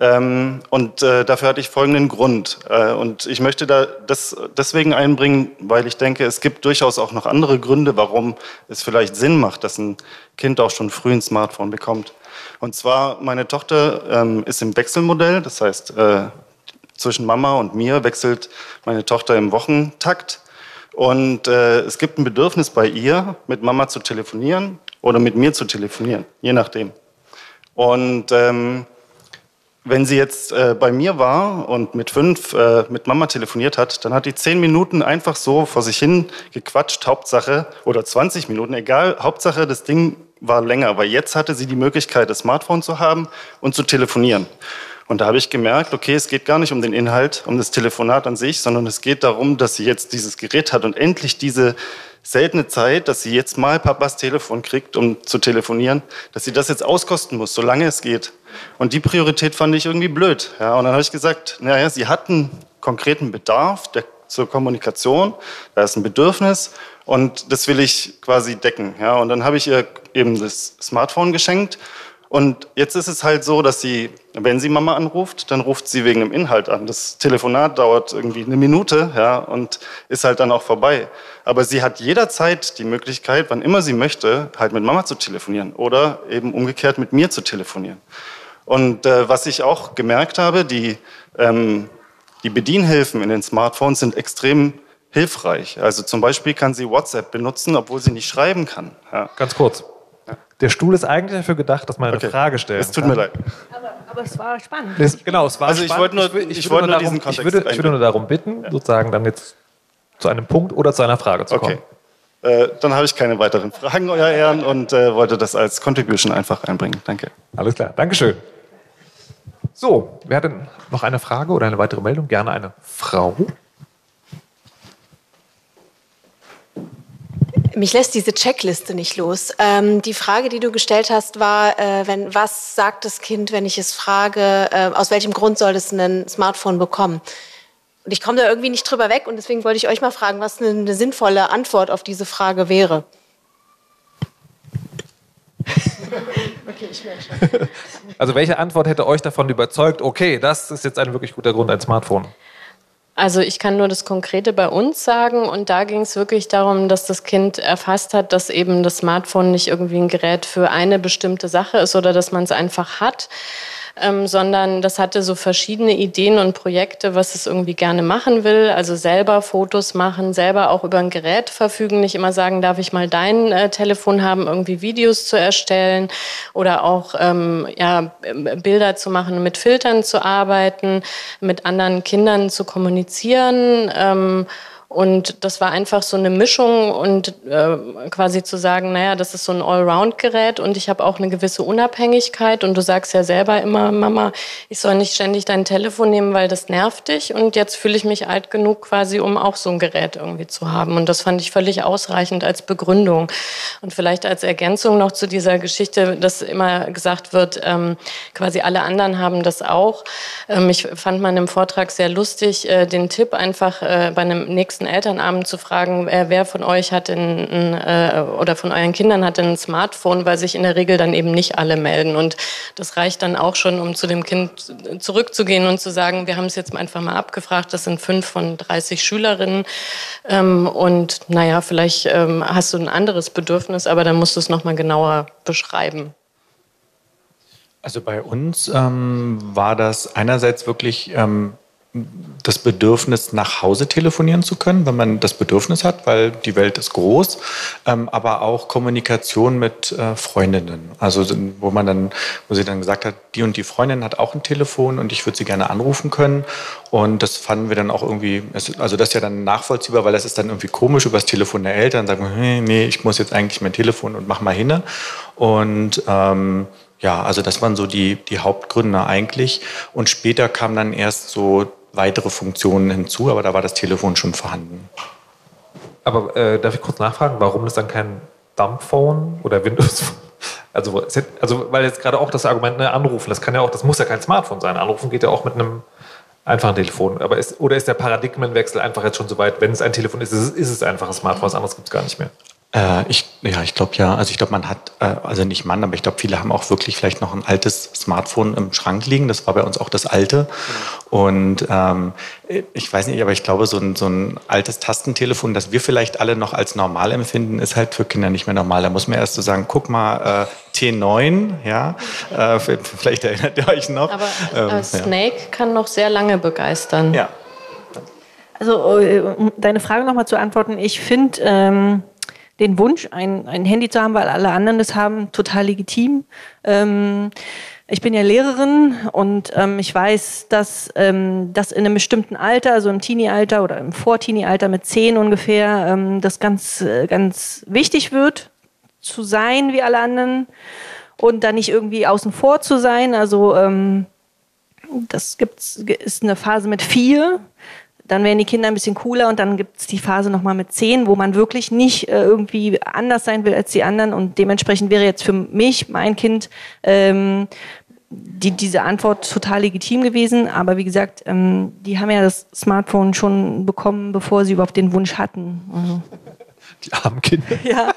Speaker 9: Ähm, und äh, dafür hatte ich folgenden Grund. Äh, und ich möchte da das deswegen einbringen, weil ich denke, es gibt durchaus auch noch andere Gründe, warum es vielleicht Sinn macht, dass ein Kind auch schon früh ein Smartphone bekommt. Und zwar, meine Tochter ähm, ist im Wechselmodell, das heißt, äh, zwischen Mama und mir wechselt meine Tochter im Wochentakt. Und äh, es gibt ein Bedürfnis bei ihr, mit Mama zu telefonieren oder mit mir zu telefonieren, je nachdem. Und ähm, wenn sie jetzt äh, bei mir war und mit fünf äh, mit Mama telefoniert hat, dann hat die zehn Minuten einfach so vor sich hin gequatscht, Hauptsache, oder 20 Minuten, egal, Hauptsache, das Ding war länger, weil jetzt hatte sie die Möglichkeit, das Smartphone zu haben und zu telefonieren. Und da habe ich gemerkt, okay, es geht gar nicht um den Inhalt, um das Telefonat an sich, sondern es geht darum, dass sie jetzt dieses Gerät hat und endlich diese seltene Zeit, dass sie jetzt mal Papas Telefon kriegt, um zu telefonieren, dass sie das jetzt auskosten muss, solange es geht. Und die Priorität fand ich irgendwie blöd. Ja, und dann habe ich gesagt, naja, sie hat einen konkreten Bedarf der, zur Kommunikation, da ist ein Bedürfnis und das will ich quasi decken. Ja, und dann habe ich ihr eben das Smartphone geschenkt und jetzt ist es halt so, dass sie, wenn sie Mama anruft, dann ruft sie wegen dem Inhalt an. Das Telefonat dauert irgendwie eine Minute ja, und ist halt dann auch vorbei. Aber sie hat jederzeit die Möglichkeit, wann immer sie möchte, halt mit Mama zu telefonieren oder eben umgekehrt mit mir zu telefonieren. Und äh, was ich auch gemerkt habe, die, ähm, die Bedienhilfen in den Smartphones sind extrem hilfreich. Also zum Beispiel kann sie WhatsApp benutzen, obwohl sie nicht schreiben kann. Ja.
Speaker 3: Ganz kurz. Der Stuhl ist eigentlich dafür gedacht, dass man eine
Speaker 9: Okay.
Speaker 3: Frage stellen
Speaker 9: Es tut
Speaker 3: kann.
Speaker 9: mir leid.
Speaker 5: Aber, aber es war spannend.
Speaker 3: Es, genau, es war
Speaker 9: Also ich
Speaker 3: spannend.
Speaker 9: wollte nur- ich
Speaker 3: würde
Speaker 9: wollte nur
Speaker 3: darum,
Speaker 9: diesen
Speaker 3: ich
Speaker 9: Kontext
Speaker 3: würde, ich würde nur darum bitten, sozusagen dann jetzt zu einem Punkt oder zu einer Frage zu kommen.
Speaker 9: Okay. Äh, dann habe ich keine weiteren Fragen, Euer Ehren, und äh, wollte das als Contribution einfach einbringen. Danke.
Speaker 3: Alles klar, Dankeschön. So, wer hat denn noch eine Frage oder eine weitere Meldung? Gerne eine Frau.
Speaker 10: Mich lässt diese Checkliste nicht los. Ähm, die Frage, die du gestellt hast, war, äh, wenn, was sagt das Kind, wenn ich es frage, äh, aus welchem Grund soll es ein Smartphone bekommen? Und ich komme da irgendwie nicht drüber weg und deswegen wollte ich euch mal fragen, was eine, eine sinnvolle Antwort auf diese Frage wäre. okay, ich merke schon.
Speaker 3: Also welche Antwort hätte euch davon überzeugt, okay, das ist jetzt ein wirklich guter Grund, ein Smartphone?
Speaker 2: Also ich kann nur das Konkrete bei uns sagen und da ging es wirklich darum, dass das Kind erfasst hat, dass eben das Smartphone nicht irgendwie ein Gerät für eine bestimmte Sache ist oder dass man es einfach hat, ähm, sondern das hatte so verschiedene Ideen und Projekte, was es irgendwie gerne machen will. Also selber Fotos machen, selber auch über ein Gerät verfügen, nicht immer sagen, darf ich mal dein äh, Telefon haben, irgendwie Videos zu erstellen oder auch ähm, ja, Bilder zu machen, mit Filtern zu arbeiten, mit anderen Kindern zu kommunizieren. Ähm, Und das war einfach so eine Mischung und äh, quasi zu sagen, naja, das ist so ein Allround-Gerät und ich habe auch eine gewisse Unabhängigkeit. Und du sagst ja selber immer, Mama, ich soll nicht ständig dein Telefon nehmen, weil das nervt dich. Und jetzt fühle ich mich alt genug quasi, um auch so ein Gerät irgendwie zu haben. Und das fand ich völlig ausreichend als Begründung. Und vielleicht als Ergänzung noch zu dieser Geschichte, dass immer gesagt wird, ähm, quasi alle anderen haben das auch. Ähm, ich fand man im Vortrag sehr lustig, äh, den Tipp einfach äh, bei einem nächsten nächsten Elternabend zu fragen, wer, wer von euch hat denn ein, äh, oder von euren Kindern hat denn ein Smartphone, weil sich in der Regel dann eben nicht alle melden. Und das reicht dann auch schon, um zu dem Kind zurückzugehen und zu sagen, wir haben es jetzt einfach mal abgefragt, das sind fünf von 30 Schülerinnen. Ähm, und naja, vielleicht ähm, hast du ein anderes Bedürfnis, aber dann musst du es nochmal genauer beschreiben.
Speaker 6: Also bei uns ähm, war das einerseits wirklich ähm, das Bedürfnis, nach Hause telefonieren zu können, wenn man das Bedürfnis hat, weil die Welt ist groß, ähm, aber auch Kommunikation mit äh, Freundinnen. Also wo man dann, wo sie dann gesagt hat, die und die Freundin hat auch ein Telefon und ich würde sie gerne anrufen können. Und das fanden wir dann auch irgendwie, also das ist ja dann nachvollziehbar, weil das ist dann irgendwie komisch über das Telefon der Eltern, sagen wir, nee, ich muss jetzt eigentlich mein Telefon und mach mal hinne. Und ähm, ja, also das waren so die, die Hauptgründe eigentlich. Und später kam dann erst so weitere Funktionen hinzu, aber da war das Telefon schon vorhanden.
Speaker 3: Aber äh, darf ich kurz nachfragen, warum ist dann kein Dumbphone oder Windows? Also, also weil jetzt gerade auch das Argument, ne, anrufen, das kann ja auch, das muss ja kein Smartphone sein. Anrufen geht ja auch mit einem einfachen Telefon. Aber ist, oder ist der Paradigmenwechsel einfach jetzt schon so weit, wenn es ein Telefon ist, ist es, ist es einfach ein Smartphone, was anderes gibt es gar nicht mehr?
Speaker 6: Äh, ich, ja, ich glaube ja. Also ich glaube, man hat, äh, also nicht Mann, aber ich glaube, viele haben auch wirklich vielleicht noch ein altes Smartphone im Schrank liegen. Das war bei uns auch das alte. Und ähm, ich weiß nicht, aber ich glaube, so ein, so ein altes Tastentelefon, das wir vielleicht alle noch als normal empfinden, ist halt für Kinder nicht mehr normal. Da muss man erst so sagen, guck mal, äh, T9, ja, äh, vielleicht erinnert ihr euch noch.
Speaker 2: Aber ähm, Snake ja. kann noch sehr lange begeistern.
Speaker 5: Ja. Also, äh, um deine Frage nochmal zu antworten, ich finde, ähm, den Wunsch, ein, ein Handy zu haben, weil alle anderen das haben, total legitim. Ähm, ich bin ja Lehrerin und ähm, ich weiß, dass ähm, das in einem bestimmten Alter, also im Teenie-Alter oder im Vor-Teenie-Alter mit zehn ungefähr, ähm, das ganz, äh, ganz wichtig wird, zu sein wie alle anderen und da nicht irgendwie außen vor zu sein. Also ähm, das gibt's, ist eine Phase mit vier, dann werden die Kinder ein bisschen cooler und dann gibt es die Phase nochmal mit zehn, wo man wirklich nicht äh, irgendwie anders sein will als die anderen und dementsprechend wäre jetzt für mich, mein Kind, ähm, die, diese Antwort total legitim gewesen. Aber wie gesagt, ähm, die haben ja das Smartphone schon bekommen, bevor sie überhaupt den Wunsch hatten. Also.
Speaker 3: Die armen Kinder.
Speaker 5: Ja.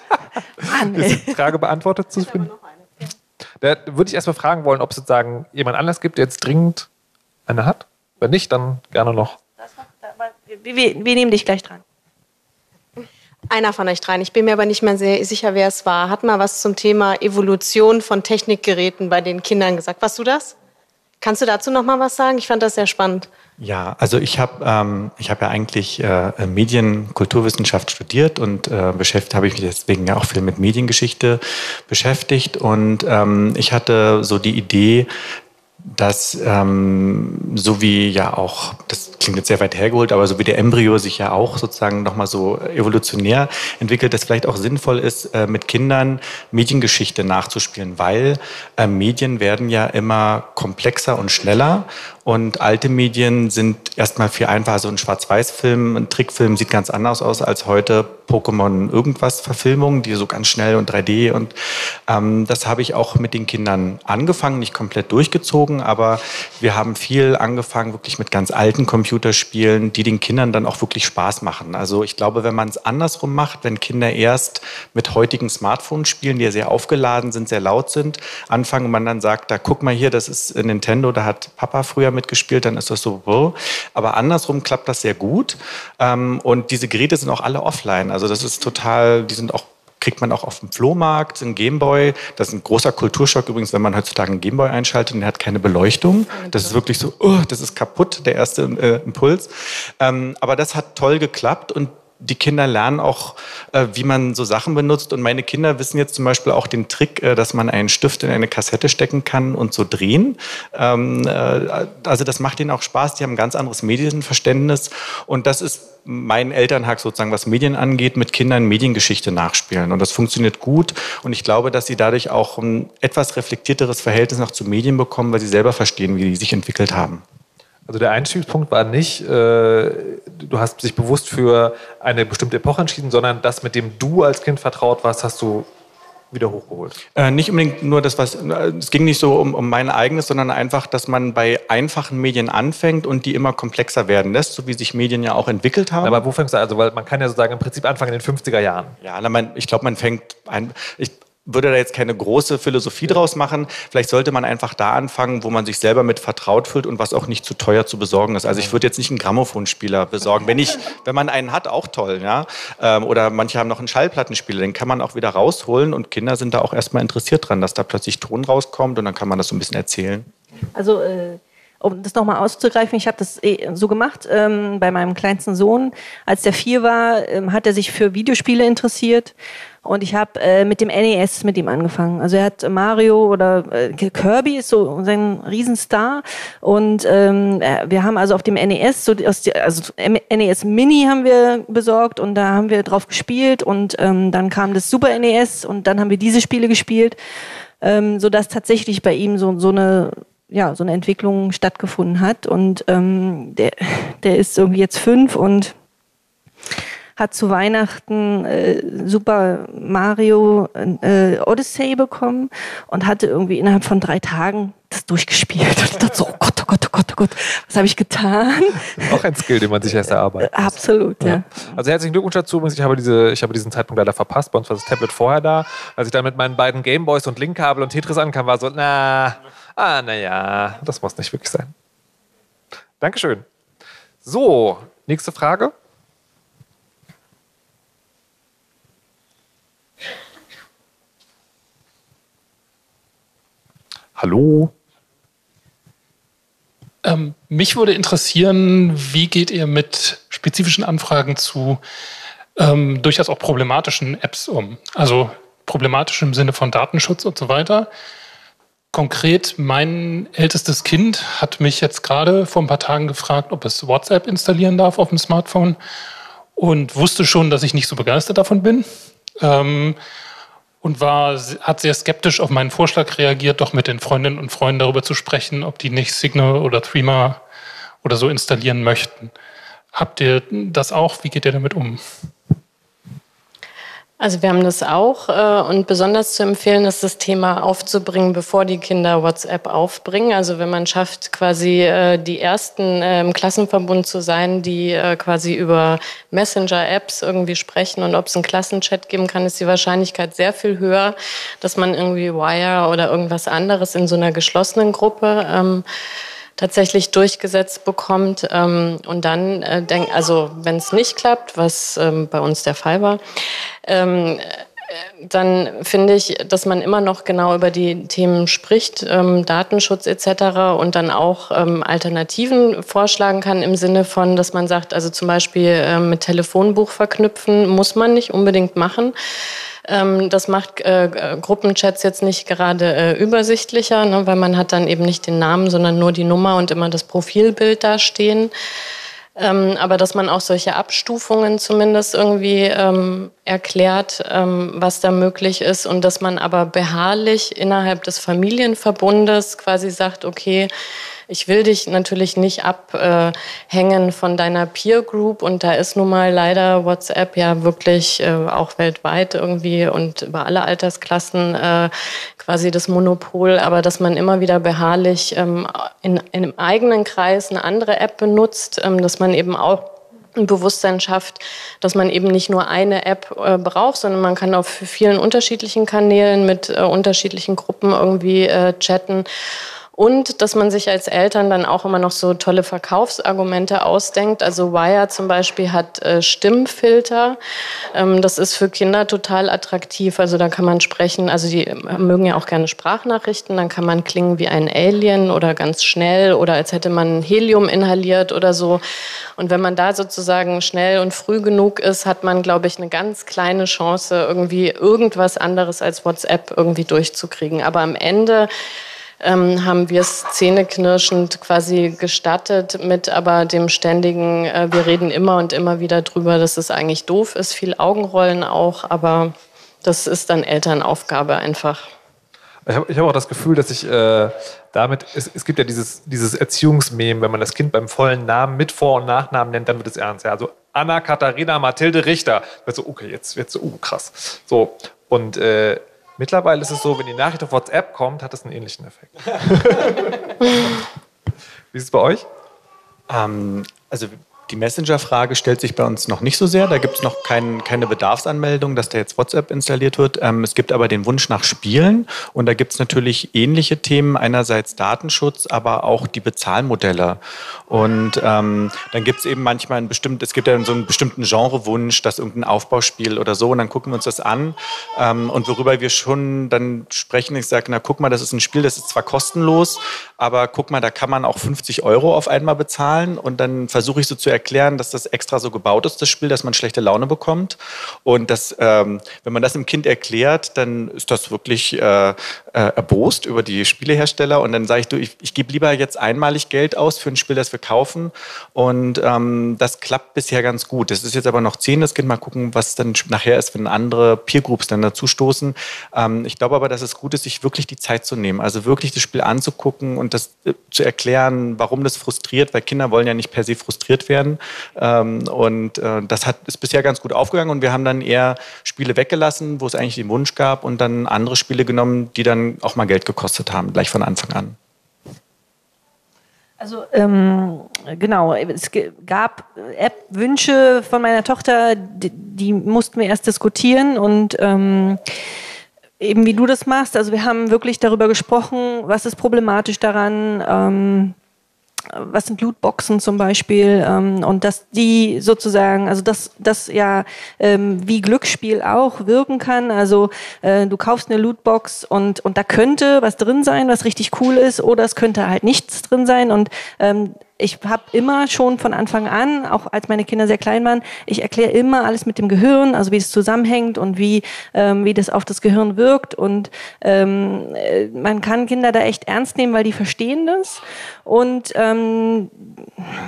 Speaker 3: Mann, Ist die Frage beantwortet zu finden? Da würde ich erstmal fragen wollen, ob es sozusagen jemand anders gibt, der jetzt dringend eine hat. Wenn nicht, dann gerne noch
Speaker 5: wir, wir nehmen dich gleich dran.
Speaker 10: Einer von euch dreien, ich bin mir aber nicht mehr sehr sicher, wer es war, hat mal was zum Thema Evolution von Technikgeräten bei den Kindern gesagt. Warst du das? Kannst du dazu noch mal was sagen? Ich fand das sehr spannend.
Speaker 6: Ja, also ich habe ähm, ich habe ja eigentlich äh, Medien, Kulturwissenschaft studiert und äh, beschäftigt habe ich mich deswegen ja auch viel mit Mediengeschichte beschäftigt und ähm, ich hatte so die Idee, dass ähm, so wie ja auch, das klingt jetzt sehr weit hergeholt, aber so wie der Embryo sich ja auch sozusagen nochmal so evolutionär entwickelt, dass vielleicht auch sinnvoll ist, äh, mit Kindern Mediengeschichte nachzuspielen, weil äh, Medien werden ja immer komplexer und schneller und alte Medien sind erstmal viel einfacher. So ein Schwarz-Weiß-Film, ein Trickfilm sieht ganz anders aus als heute Pokémon irgendwas Verfilmungen, die so ganz schnell und 3D und ähm, das habe ich auch mit den Kindern angefangen, nicht komplett durchgezogen, aber wir haben viel angefangen wirklich mit ganz alten Computerspielen, die den Kindern dann auch wirklich Spaß machen. Also ich glaube, wenn man es andersrum macht, wenn Kinder erst mit heutigen Smartphones spielen, die ja sehr aufgeladen sind, sehr laut sind, anfangen und man dann sagt, da guck mal hier, das ist Nintendo, da hat Papa früher mitgespielt, dann ist das so, wow. aber andersrum klappt das sehr gut ähm, und diese Geräte sind auch alle offline. Also das ist total, die sind auch kriegt man auch auf dem Flohmarkt, ein Gameboy. Das ist ein großer Kulturschock übrigens, wenn man heutzutage einen Gameboy einschaltet und der hat keine Beleuchtung. Das ist wirklich so, oh, das ist kaputt, der erste äh, Impuls. Ähm, aber das hat toll geklappt und die Kinder lernen auch, äh, wie man so Sachen benutzt. Und meine Kinder wissen jetzt zum Beispiel auch den Trick, äh, dass man einen Stift in eine Kassette stecken kann und so drehen. Ähm, äh, also das macht ihnen auch Spaß. Die haben ein ganz anderes Medienverständnis. Und das ist mein Elternhack sozusagen, was Medien angeht, mit Kindern Mediengeschichte nachspielen. Und das funktioniert gut. Und ich glaube, dass sie dadurch auch ein etwas reflektierteres Verhältnis noch zu Medien bekommen, weil sie selber verstehen, wie die sich entwickelt haben.
Speaker 3: Also der Einstiegspunkt war nicht, äh, du hast dich bewusst für eine bestimmte Epoche entschieden, sondern das, mit dem du als Kind vertraut warst, hast du wieder hochgeholt?
Speaker 6: Äh, nicht unbedingt nur das, was. Es ging nicht so um, um mein eigenes, sondern einfach, dass man bei einfachen Medien anfängt und die immer komplexer werden lässt, so wie sich Medien ja auch entwickelt haben.
Speaker 3: Aber wo fängst du also? Weil man kann ja sozusagen im Prinzip anfangen in den 50er Jahren.
Speaker 6: Ja, na, man, ich glaube, man fängt ein. Ich, würde da jetzt keine große Philosophie draus machen. Vielleicht sollte man einfach da anfangen, wo man sich selber mit vertraut fühlt und was auch nicht zu teuer zu besorgen ist. Also ich würde jetzt nicht einen Grammophonspieler besorgen. Wenn ich, wenn man einen hat, auch toll, ja. Ähm, oder manche haben noch einen Schallplattenspieler, den kann man auch wieder rausholen und Kinder sind da auch erstmal interessiert dran, dass da plötzlich Ton rauskommt und dann kann man das so ein bisschen erzählen.
Speaker 5: Also äh um das nochmal auszugreifen, ich habe das eh so gemacht ähm, bei meinem kleinsten Sohn. Als der vier war, ähm, hat er sich für Videospiele interessiert und ich habe äh, mit dem NES mit ihm angefangen. Also er hat Mario oder äh, Kirby ist so sein Riesenstar. Und ähm, äh, wir haben also auf dem NES, so also NES Mini haben wir besorgt und da haben wir drauf gespielt. Und ähm, dann kam das Super NES und dann haben wir diese Spiele gespielt. Ähm, so tatsächlich bei ihm so, so eine ja, so eine Entwicklung stattgefunden hat. Und ähm, der, der ist irgendwie jetzt fünf und hat zu Weihnachten äh, Super Mario äh, Odyssey bekommen und hatte irgendwie innerhalb von drei Tagen das durchgespielt. Und ich dachte so, oh Gott, oh Gott, oh Gott, oh Gott, was habe ich getan?
Speaker 3: Auch ein Skill, den man sich erst erarbeitet.
Speaker 5: Absolut, ja. ja.
Speaker 3: Also herzlichen Glückwunsch dazu. Ich habe, diese, ich habe diesen Zeitpunkt leider verpasst. Bei uns war das Tablet vorher da. Als ich dann mit meinen beiden Gameboys und Linkkabel und Tetris ankam, war so, na, ah, naja, das muss nicht wirklich sein. Dankeschön. So, nächste Frage. Hallo?
Speaker 11: Ähm, mich würde interessieren, wie geht ihr mit spezifischen Anfragen zu ähm, durchaus auch problematischen Apps um? Also problematisch im Sinne von Datenschutz und so weiter. Konkret, mein ältestes Kind hat mich jetzt gerade vor ein paar Tagen gefragt, ob es WhatsApp installieren darf auf dem Smartphone und wusste schon, dass ich nicht so begeistert davon bin. Ähm, und war, hat sehr skeptisch auf meinen Vorschlag reagiert, doch mit den Freundinnen und Freunden darüber zu sprechen, ob die nicht Signal oder Threema oder so installieren möchten. Habt ihr das auch? Wie geht ihr damit um?
Speaker 2: Also wir haben das auch äh, und besonders zu empfehlen ist das Thema aufzubringen, bevor die Kinder WhatsApp aufbringen. Also wenn man schafft, quasi äh, die ersten äh, im Klassenverbund zu sein, die äh, quasi über Messenger-Apps irgendwie sprechen und ob es einen Klassenchat geben kann, ist die Wahrscheinlichkeit sehr viel höher, dass man irgendwie Wire oder irgendwas anderes in so einer geschlossenen Gruppe ähm, tatsächlich durchgesetzt bekommt. Ähm, und dann, äh, denk, also wenn es nicht klappt, was ähm, bei uns der Fall war, ähm, äh, dann finde ich, dass man immer noch genau über die Themen spricht, ähm, Datenschutz etc. und dann auch ähm, Alternativen vorschlagen kann im Sinne von, dass man sagt, also zum Beispiel äh, mit Telefonbuch verknüpfen muss man nicht unbedingt machen. Ähm, das macht äh, Gruppenchats jetzt nicht gerade äh, übersichtlicher, ne, weil man hat dann eben nicht den Namen, sondern nur die Nummer und immer das Profilbild da stehen. Ähm, aber dass man auch solche Abstufungen zumindest irgendwie ähm, erklärt, ähm, was da möglich ist und dass man aber beharrlich innerhalb des Familienverbundes quasi sagt, okay, ich will dich natürlich nicht abhängen von deiner Peer Group und da ist nun mal leider WhatsApp ja wirklich äh, auch weltweit irgendwie und über alle Altersklassen äh, quasi das Monopol, aber dass man immer wieder beharrlich ähm, in, in einem eigenen Kreis eine andere App benutzt, ähm, dass man eben auch ein Bewusstsein schafft, dass man eben nicht nur eine App äh, braucht, sondern man kann auf vielen unterschiedlichen Kanälen mit äh, unterschiedlichen Gruppen irgendwie äh, chatten Und dass man sich als Eltern dann auch immer noch so tolle Verkaufsargumente ausdenkt. Also Wire zum Beispiel hat äh, Stimmfilter. Ähm, das ist für Kinder total attraktiv. Also da kann man sprechen, also die mögen ja auch gerne Sprachnachrichten. Dann kann man klingen wie ein Alien oder ganz schnell oder als hätte man Helium inhaliert oder so. Und wenn man da sozusagen schnell und früh genug ist, hat man, glaube ich, eine ganz kleine Chance, irgendwie irgendwas anderes als WhatsApp irgendwie durchzukriegen. Aber am Ende ähm, haben wir es zähneknirschend quasi gestattet mit aber dem ständigen, äh, wir reden immer und immer wieder drüber, dass es eigentlich doof ist, viel Augenrollen auch, aber das ist dann Elternaufgabe einfach.
Speaker 3: Ich habe hab auch das Gefühl, dass ich äh, damit, es, es, gibt ja dieses, dieses Erziehungsmem, wenn man das Kind beim vollen Namen mit Vor- und Nachnamen nennt, dann wird es ernst. Ja, also Anna Katharina Mathilde Richter. Wird so, okay, jetzt wird so, uh, krass. So, und äh, Mittlerweile ist es so, wenn die Nachricht auf WhatsApp kommt, hat es einen ähnlichen Effekt. Wie ist es bei euch?
Speaker 6: Ähm, also die Messenger-Frage stellt sich bei uns noch nicht so sehr. Da gibt es noch kein, keine Bedarfsanmeldung, dass da jetzt WhatsApp installiert wird. Ähm, es gibt aber den Wunsch nach Spielen. Und da gibt es natürlich ähnliche Themen. Einerseits Datenschutz, aber auch die Bezahlmodelle. Und ähm, dann gibt es eben manchmal ein bestimmtes, es gibt ja so einen bestimmten Genrewunsch, dass irgendein Aufbauspiel oder so. Und dann gucken wir uns das an. Ähm, und worüber wir schon dann sprechen, ich sage, na guck mal, das ist ein Spiel, das ist zwar kostenlos, aber guck mal, da kann man auch 50 Euro auf einmal bezahlen. Und dann versuche ich so zu erklären, dass das extra so gebaut ist, das Spiel, dass man schlechte Laune bekommt. Und dass, ähm, wenn man das dem Kind erklärt, dann ist das wirklich äh, äh, erbost über die Spielehersteller. Und dann sage ich, du, ich, ich gebe lieber jetzt einmalig Geld aus für ein Spiel, das wir kaufen. Und ähm, das klappt bisher ganz gut. Das ist jetzt aber noch zehn, das Kind. Mal gucken, was dann nachher ist, wenn andere Peergroups dann dazu stoßen. Ähm, ich glaube aber, dass es gut ist, sich wirklich die Zeit zu nehmen. Also wirklich das Spiel anzugucken und das äh, zu erklären, warum das frustriert, weil Kinder wollen ja nicht per se frustriert werden werden. Ähm, und äh, das hat, ist bisher ganz gut aufgegangen und wir haben dann eher Spiele weggelassen, wo es eigentlich den Wunsch gab und dann andere Spiele genommen, die dann auch mal Geld gekostet haben, gleich von Anfang an.
Speaker 5: Also ähm, genau, es gab App-Wünsche von meiner Tochter, die, die, mussten wir erst diskutieren und ähm, eben wie du das machst. Also wir haben wirklich darüber gesprochen, was ist problematisch daran. Ähm, was sind Lootboxen zum Beispiel ähm, und dass die sozusagen, also dass das ja ähm, wie Glücksspiel auch wirken kann. Also äh, du kaufst eine Lootbox und und da könnte was drin sein, was richtig cool ist, oder es könnte halt nichts drin sein und ähm, ich habe immer schon von Anfang an, auch als meine Kinder sehr klein waren, ich erkläre immer alles mit dem Gehirn, also wie es zusammenhängt und wie, ähm, wie das auf das Gehirn wirkt. Und ähm, äh, man kann Kinder da echt ernst nehmen, weil die verstehen das. Und ähm,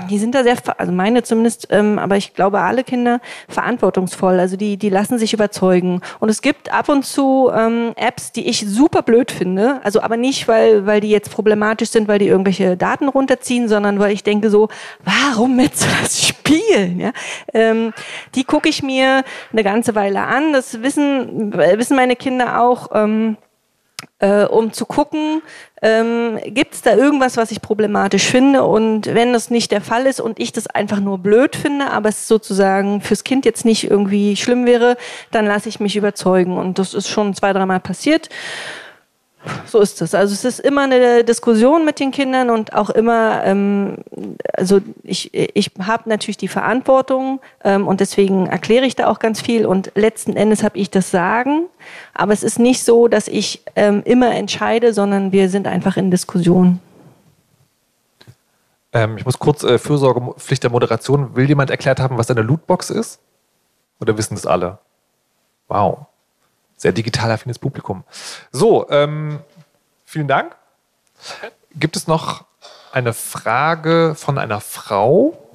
Speaker 5: die sind da sehr, also meine zumindest, ähm, aber ich glaube alle Kinder verantwortungsvoll. Also die, die lassen sich überzeugen. Und es gibt ab und zu ähm, Apps, die ich super blöd finde. Also aber nicht, weil, weil die jetzt problematisch sind, weil die irgendwelche Daten runterziehen, sondern weil ich ich denke so, warum willst du das spielen? Ja? Ähm, die gucke ich mir eine ganze Weile an. Das wissen, wissen meine Kinder auch. Ähm, äh, um zu gucken, ähm, gibt es da irgendwas, was ich problematisch finde und wenn das nicht der Fall ist und ich das einfach nur blöd finde, aber es sozusagen fürs Kind jetzt nicht irgendwie schlimm wäre, dann lasse ich mich überzeugen und das ist schon zwei, dreimal passiert so ist es. Also es ist immer eine Diskussion mit den Kindern und auch immer, ähm, also ich, ich habe natürlich die Verantwortung ähm, und deswegen erkläre ich da auch ganz viel und letzten Endes habe ich das Sagen. Aber es ist nicht so, dass ich ähm, immer entscheide, sondern wir sind einfach in Diskussion.
Speaker 3: Ähm, ich muss kurz äh, Fürsorgepflicht der Moderation. Will jemand erklärt haben, was eine Lootbox ist? Oder wissen das alle? Wow sehr digital affines Publikum. So, ähm, vielen Dank. Gibt es noch eine Frage von einer Frau?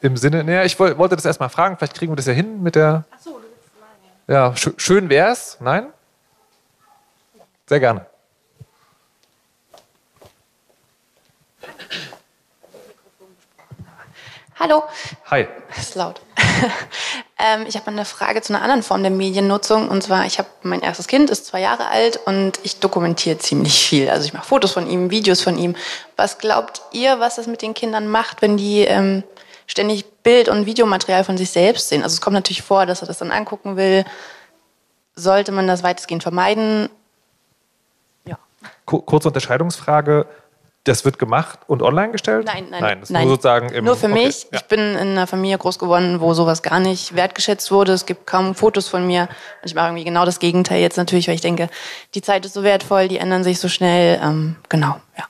Speaker 3: Im Sinne, naja, ich wollte das erstmal fragen, vielleicht kriegen wir das ja hin mit der. Ach so, du willst mal, ja. ja, sch schön wär's. Nein? Sehr gerne.
Speaker 12: Hallo.
Speaker 3: Hi.
Speaker 12: Das ist laut. Ähm, ich habe eine Frage zu einer anderen Form der Mediennutzung. Und zwar, ich habe mein erstes Kind, ist zwei Jahre alt und ich dokumentiere ziemlich viel. Also ich mache Fotos von ihm, Videos von ihm. Was glaubt ihr, was das mit den Kindern macht, wenn die ähm, ständig Bild- und Videomaterial von sich selbst sehen? Also es kommt natürlich vor, dass er das dann angucken will. Sollte man das weitestgehend vermeiden? Ja.
Speaker 3: kurze Unterscheidungsfrage. Das wird gemacht und online gestellt?
Speaker 12: Nein, nein,
Speaker 3: nein. Das
Speaker 12: nein.
Speaker 3: Nur sozusagen im,
Speaker 12: Nur für
Speaker 3: okay,
Speaker 12: mich.
Speaker 3: ja.
Speaker 12: Ich bin in einer Familie groß geworden, wo sowas gar nicht wertgeschätzt wurde. Es gibt kaum Fotos von mir. Und ich mache irgendwie genau das Gegenteil jetzt natürlich, weil ich denke, die Zeit ist so wertvoll, die ändern sich so schnell. Ähm, genau, ja.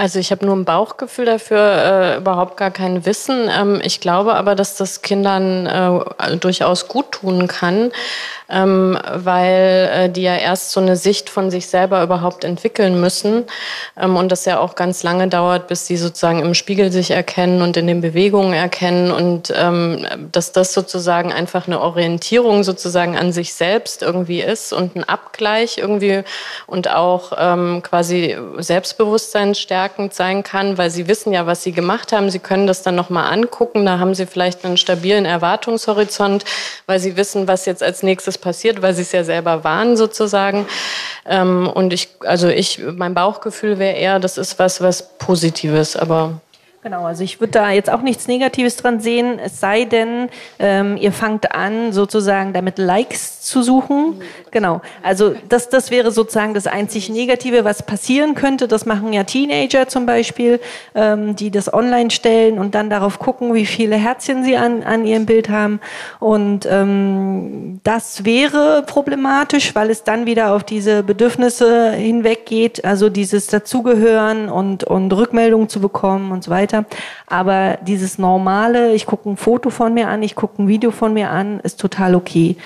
Speaker 2: Also ich habe nur ein Bauchgefühl dafür, äh, überhaupt gar kein Wissen. Ähm, ich glaube aber, dass das Kindern äh, durchaus gut tun kann, ähm, weil äh, die ja erst so eine Sicht von sich selber überhaupt entwickeln müssen ähm, und das ja auch ganz lange dauert, bis sie sozusagen im Spiegel sich erkennen und in den Bewegungen erkennen und ähm, dass das sozusagen einfach eine Orientierung sozusagen an sich selbst irgendwie ist und ein Abgleich irgendwie und auch ähm, quasi Selbstbewusstsein stärkend sein kann, weil sie wissen ja, was sie gemacht haben. Sie können das dann nochmal angucken. Da haben sie vielleicht einen stabilen Erwartungshorizont, weil sie wissen, was jetzt als nächstes passiert, weil sie es ja selber waren sozusagen. Ähm, und ich, also ich, mein Bauchgefühl wäre eher, das ist was, was Positives, aber
Speaker 5: Genau, also ich würde da jetzt auch nichts Negatives dran sehen, es sei denn, ähm, ihr fangt an, sozusagen damit Likes zu suchen. Genau, also das, das wäre sozusagen das einzig Negative, was passieren könnte. Das machen ja Teenager zum Beispiel, ähm, die das online stellen und dann darauf gucken, wie viele Herzchen sie an, an ihrem Bild haben. Und ähm, das wäre problematisch, weil es dann wieder auf diese Bedürfnisse hinweggeht, also dieses Dazugehören und, und Rückmeldungen zu bekommen und so weiter. Aber dieses normale, ich gucke ein Foto von mir an, ich gucke ein Video von mir an, ist total okay.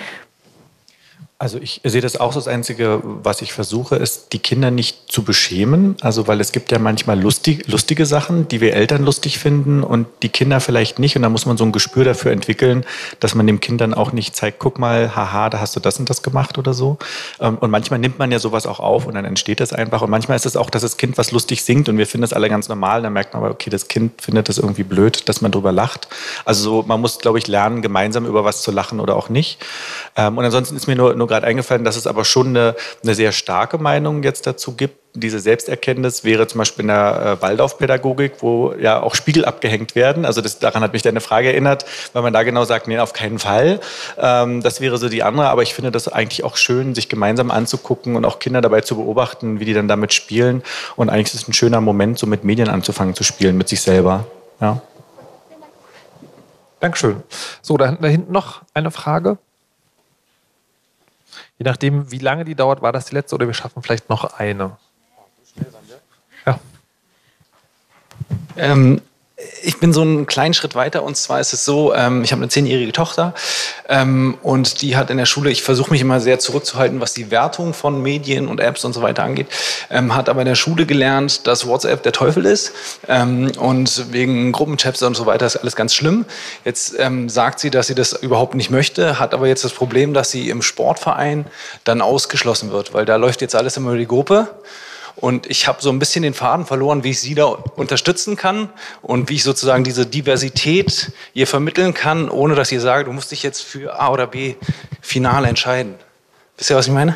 Speaker 6: Also ich sehe das auch so. Das Einzige, was ich versuche, ist, die Kinder nicht zu beschämen. Also weil es gibt ja manchmal lustig, lustige Sachen, die wir Eltern lustig finden und die Kinder vielleicht nicht. Und da muss man so ein Gespür dafür entwickeln, dass man dem Kind dann auch nicht zeigt, guck mal, haha, da hast du das und das gemacht oder so. Ähm, Und manchmal nimmt man ja sowas auch auf und dann entsteht das einfach. Und manchmal ist es auch, dass das Kind was lustig singt und wir finden das alle ganz normal. Dann merkt man aber, okay, das Kind findet das irgendwie blöd, dass man drüber lacht. Also so, man muss, glaube ich, lernen, gemeinsam über was zu lachen oder auch nicht. Ähm, Und ansonsten ist mir nur, nur gerade eingefallen, dass es aber schon eine, eine sehr starke Meinung jetzt dazu gibt. Diese Selbsterkenntnis wäre zum Beispiel in der äh, Waldorfpädagogik, wo ja auch Spiegel abgehängt werden. Also das, daran hat mich deine Frage erinnert, weil man da genau sagt, nee, auf keinen Fall. Ähm, das wäre so die andere. Aber ich finde das eigentlich auch schön, sich gemeinsam anzugucken und auch Kinder dabei zu beobachten, wie die dann damit spielen. Und eigentlich ist es ein schöner Moment, so mit Medien anzufangen zu spielen, mit sich selber. Ja.
Speaker 3: Dankeschön. So, da hinten noch eine Frage. Je nachdem, wie lange die dauert, war das die letzte oder wir schaffen vielleicht noch eine. Ja.
Speaker 13: Ähm, ich bin so einen kleinen Schritt weiter und zwar ist es so, ähm, ich habe eine zehnjährige Tochter ähm, und die hat in der Schule, ich versuche mich immer sehr zurückzuhalten, was die Wertung von Medien und Apps und so weiter angeht, ähm, hat aber in der Schule gelernt, dass WhatsApp der Teufel ist ähm, und wegen Gruppenchats und so weiter ist alles ganz schlimm. Jetzt ähm, sagt sie, dass sie das überhaupt nicht möchte, hat aber jetzt das Problem, dass sie im Sportverein dann ausgeschlossen wird, weil da läuft jetzt alles immer über die Gruppe. Und ich habe so ein bisschen den Faden verloren, wie ich sie da unterstützen kann und wie ich sozusagen diese Diversität ihr vermitteln kann, ohne dass ihr sagt, du musst dich jetzt für A oder B final entscheiden. Wisst ihr, was ich meine?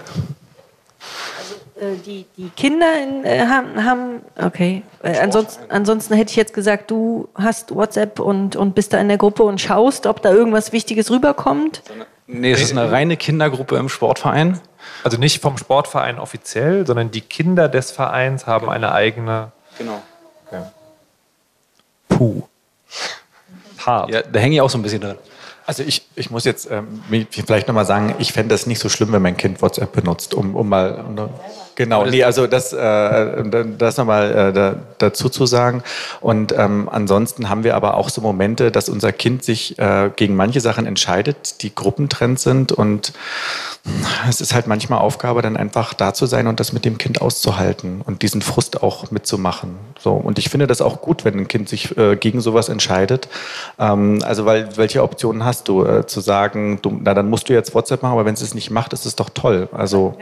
Speaker 5: Äh, Die, die Kinder in, äh, haben, haben, okay. Äh, ansonsten, ansonsten hätte ich jetzt gesagt, du hast WhatsApp und, und bist da in der Gruppe und schaust, ob da irgendwas Wichtiges rüberkommt.
Speaker 13: Nee, es ist eine reine Kindergruppe im Sportverein.
Speaker 3: Also nicht vom Sportverein offiziell, sondern die Kinder des Vereins haben eine eigene.
Speaker 13: Genau.
Speaker 3: Okay. Puh.
Speaker 13: Hart. Ja, da hänge ich auch so ein bisschen dran.
Speaker 6: Also ich, ich muss jetzt ähm, vielleicht nochmal sagen, ich fände das nicht so schlimm, wenn mein Kind WhatsApp benutzt, um, um mal... Um, genau, nee, also das, äh, das nochmal äh, da, dazu zu sagen. Und ähm, ansonsten haben wir aber auch so Momente, dass unser Kind sich äh, gegen manche Sachen entscheidet, die Gruppentrends sind. Und es ist halt manchmal Aufgabe, dann einfach da zu sein und das mit dem Kind auszuhalten und diesen Frust auch mitzumachen. So, und ich finde das auch gut, wenn ein Kind sich äh, gegen sowas entscheidet. Ähm, also, weil welche Optionen hast du, äh, zu sagen, du, na dann musst du jetzt WhatsApp machen, aber wenn es es nicht macht, ist es doch toll. Also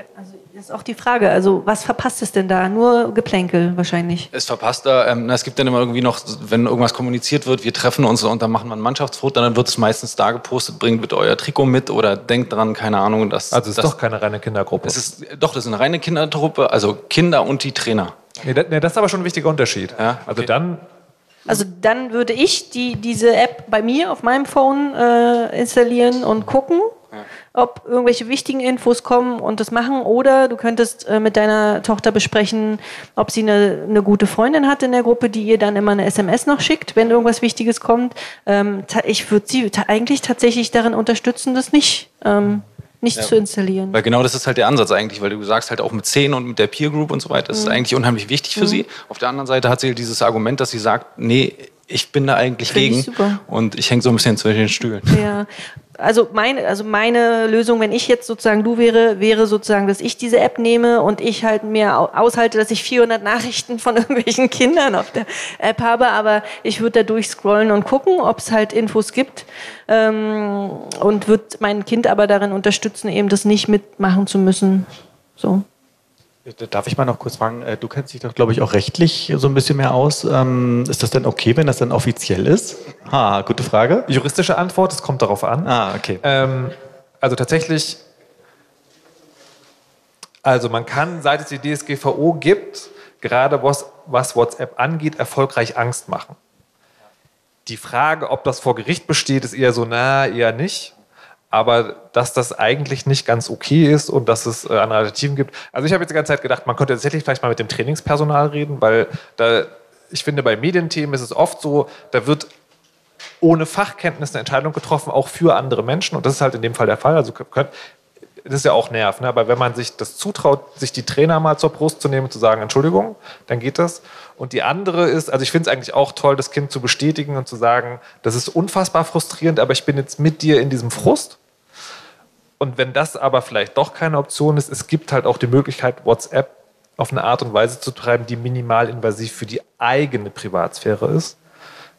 Speaker 5: Das ist auch die Frage. Also, was verpasst es denn da? Nur Geplänkel wahrscheinlich.
Speaker 13: Es verpasst da, ähm, na, es gibt dann immer irgendwie noch, wenn irgendwas kommuniziert wird, wir treffen uns und dann machen wir ein Mannschaftsfoto, dann wird es meistens da gepostet, bringt bitte euer Trikot mit oder denkt dran, keine Ahnung. Dass,
Speaker 3: Also es ist
Speaker 13: dass,
Speaker 3: doch keine reine Kindergruppe.
Speaker 13: Es ist, doch, das ist eine reine Kindertruppe, also Kinder und die Trainer.
Speaker 3: Nee, das, nee, das ist aber schon ein wichtiger Unterschied.
Speaker 13: Ja,
Speaker 3: Also dann
Speaker 5: Also dann würde ich die, diese App bei mir auf meinem Phone äh, installieren und gucken. Ob irgendwelche wichtigen Infos kommen und das machen. Oder du könntest äh, mit deiner Tochter besprechen, ob sie eine, eine gute Freundin hat in der Gruppe, die ihr dann immer eine SMS noch schickt, wenn irgendwas Wichtiges kommt. Ähm, ich würde sie ta eigentlich tatsächlich darin unterstützen, das nicht. Ähm, nicht
Speaker 13: Ja.
Speaker 5: zu installieren.
Speaker 13: Weil genau das ist halt der Ansatz eigentlich, weil du sagst halt auch mit 10 und mit der Peer Group und so weiter, das ist
Speaker 5: Mhm.
Speaker 13: eigentlich unheimlich wichtig für
Speaker 5: Mhm.
Speaker 13: sie. Auf der anderen Seite hat sie halt dieses Argument, dass sie sagt, nee, ich bin da eigentlich
Speaker 5: Finde ich
Speaker 13: gegen
Speaker 5: super.
Speaker 13: und ich hänge so ein bisschen zwischen den Stühlen.
Speaker 5: Ja, also meine, also meine Lösung, wenn ich jetzt sozusagen du wäre, wäre sozusagen, dass ich diese App nehme und ich halt mir au- aushalte, dass ich 400 Nachrichten von irgendwelchen Kindern auf der App habe, aber ich würde da durchscrollen und gucken, ob es halt Infos gibt ähm, und würde mein Kind aber darin unterstützen, eben das nicht mitmachen zu müssen. So.
Speaker 6: Darf ich mal noch kurz fragen, äh, du kennst dich doch, glaube ich, auch rechtlich so ein bisschen mehr aus. Ähm, Ist das denn okay, wenn das dann offiziell ist? Ah, gute Frage.
Speaker 3: Juristische Antwort, es kommt darauf an.
Speaker 6: Ah, okay.
Speaker 3: Ähm, also tatsächlich, also man kann, seit es die DSGVO gibt, gerade was, was WhatsApp angeht, erfolgreich Angst machen. Die Frage, ob das vor Gericht besteht, ist eher so, na, eher nicht. Aber dass das eigentlich nicht ganz okay ist und dass es äh, andere Alternativen gibt. Also ich habe jetzt die ganze Zeit gedacht, man könnte tatsächlich vielleicht mal mit dem Trainingspersonal reden, weil da, ich finde, bei Medienthemen ist es oft so, da wird ohne Fachkenntnis eine Entscheidung getroffen, auch für andere Menschen. Und das ist halt in dem Fall der Fall. Also könnt, das ist ja auch Nerv, ne? aber wenn man sich das zutraut, sich die Trainer mal zur Brust zu nehmen und zu sagen, Entschuldigung, dann geht das. Und die andere ist, also ich finde es eigentlich auch toll, das Kind zu bestätigen und zu sagen, das ist unfassbar frustrierend, aber ich bin jetzt mit dir in diesem Frust. Und wenn das aber vielleicht doch keine Option ist, es gibt halt auch die Möglichkeit, WhatsApp auf eine Art und Weise zu treiben, die minimal invasiv für die eigene Privatsphäre ist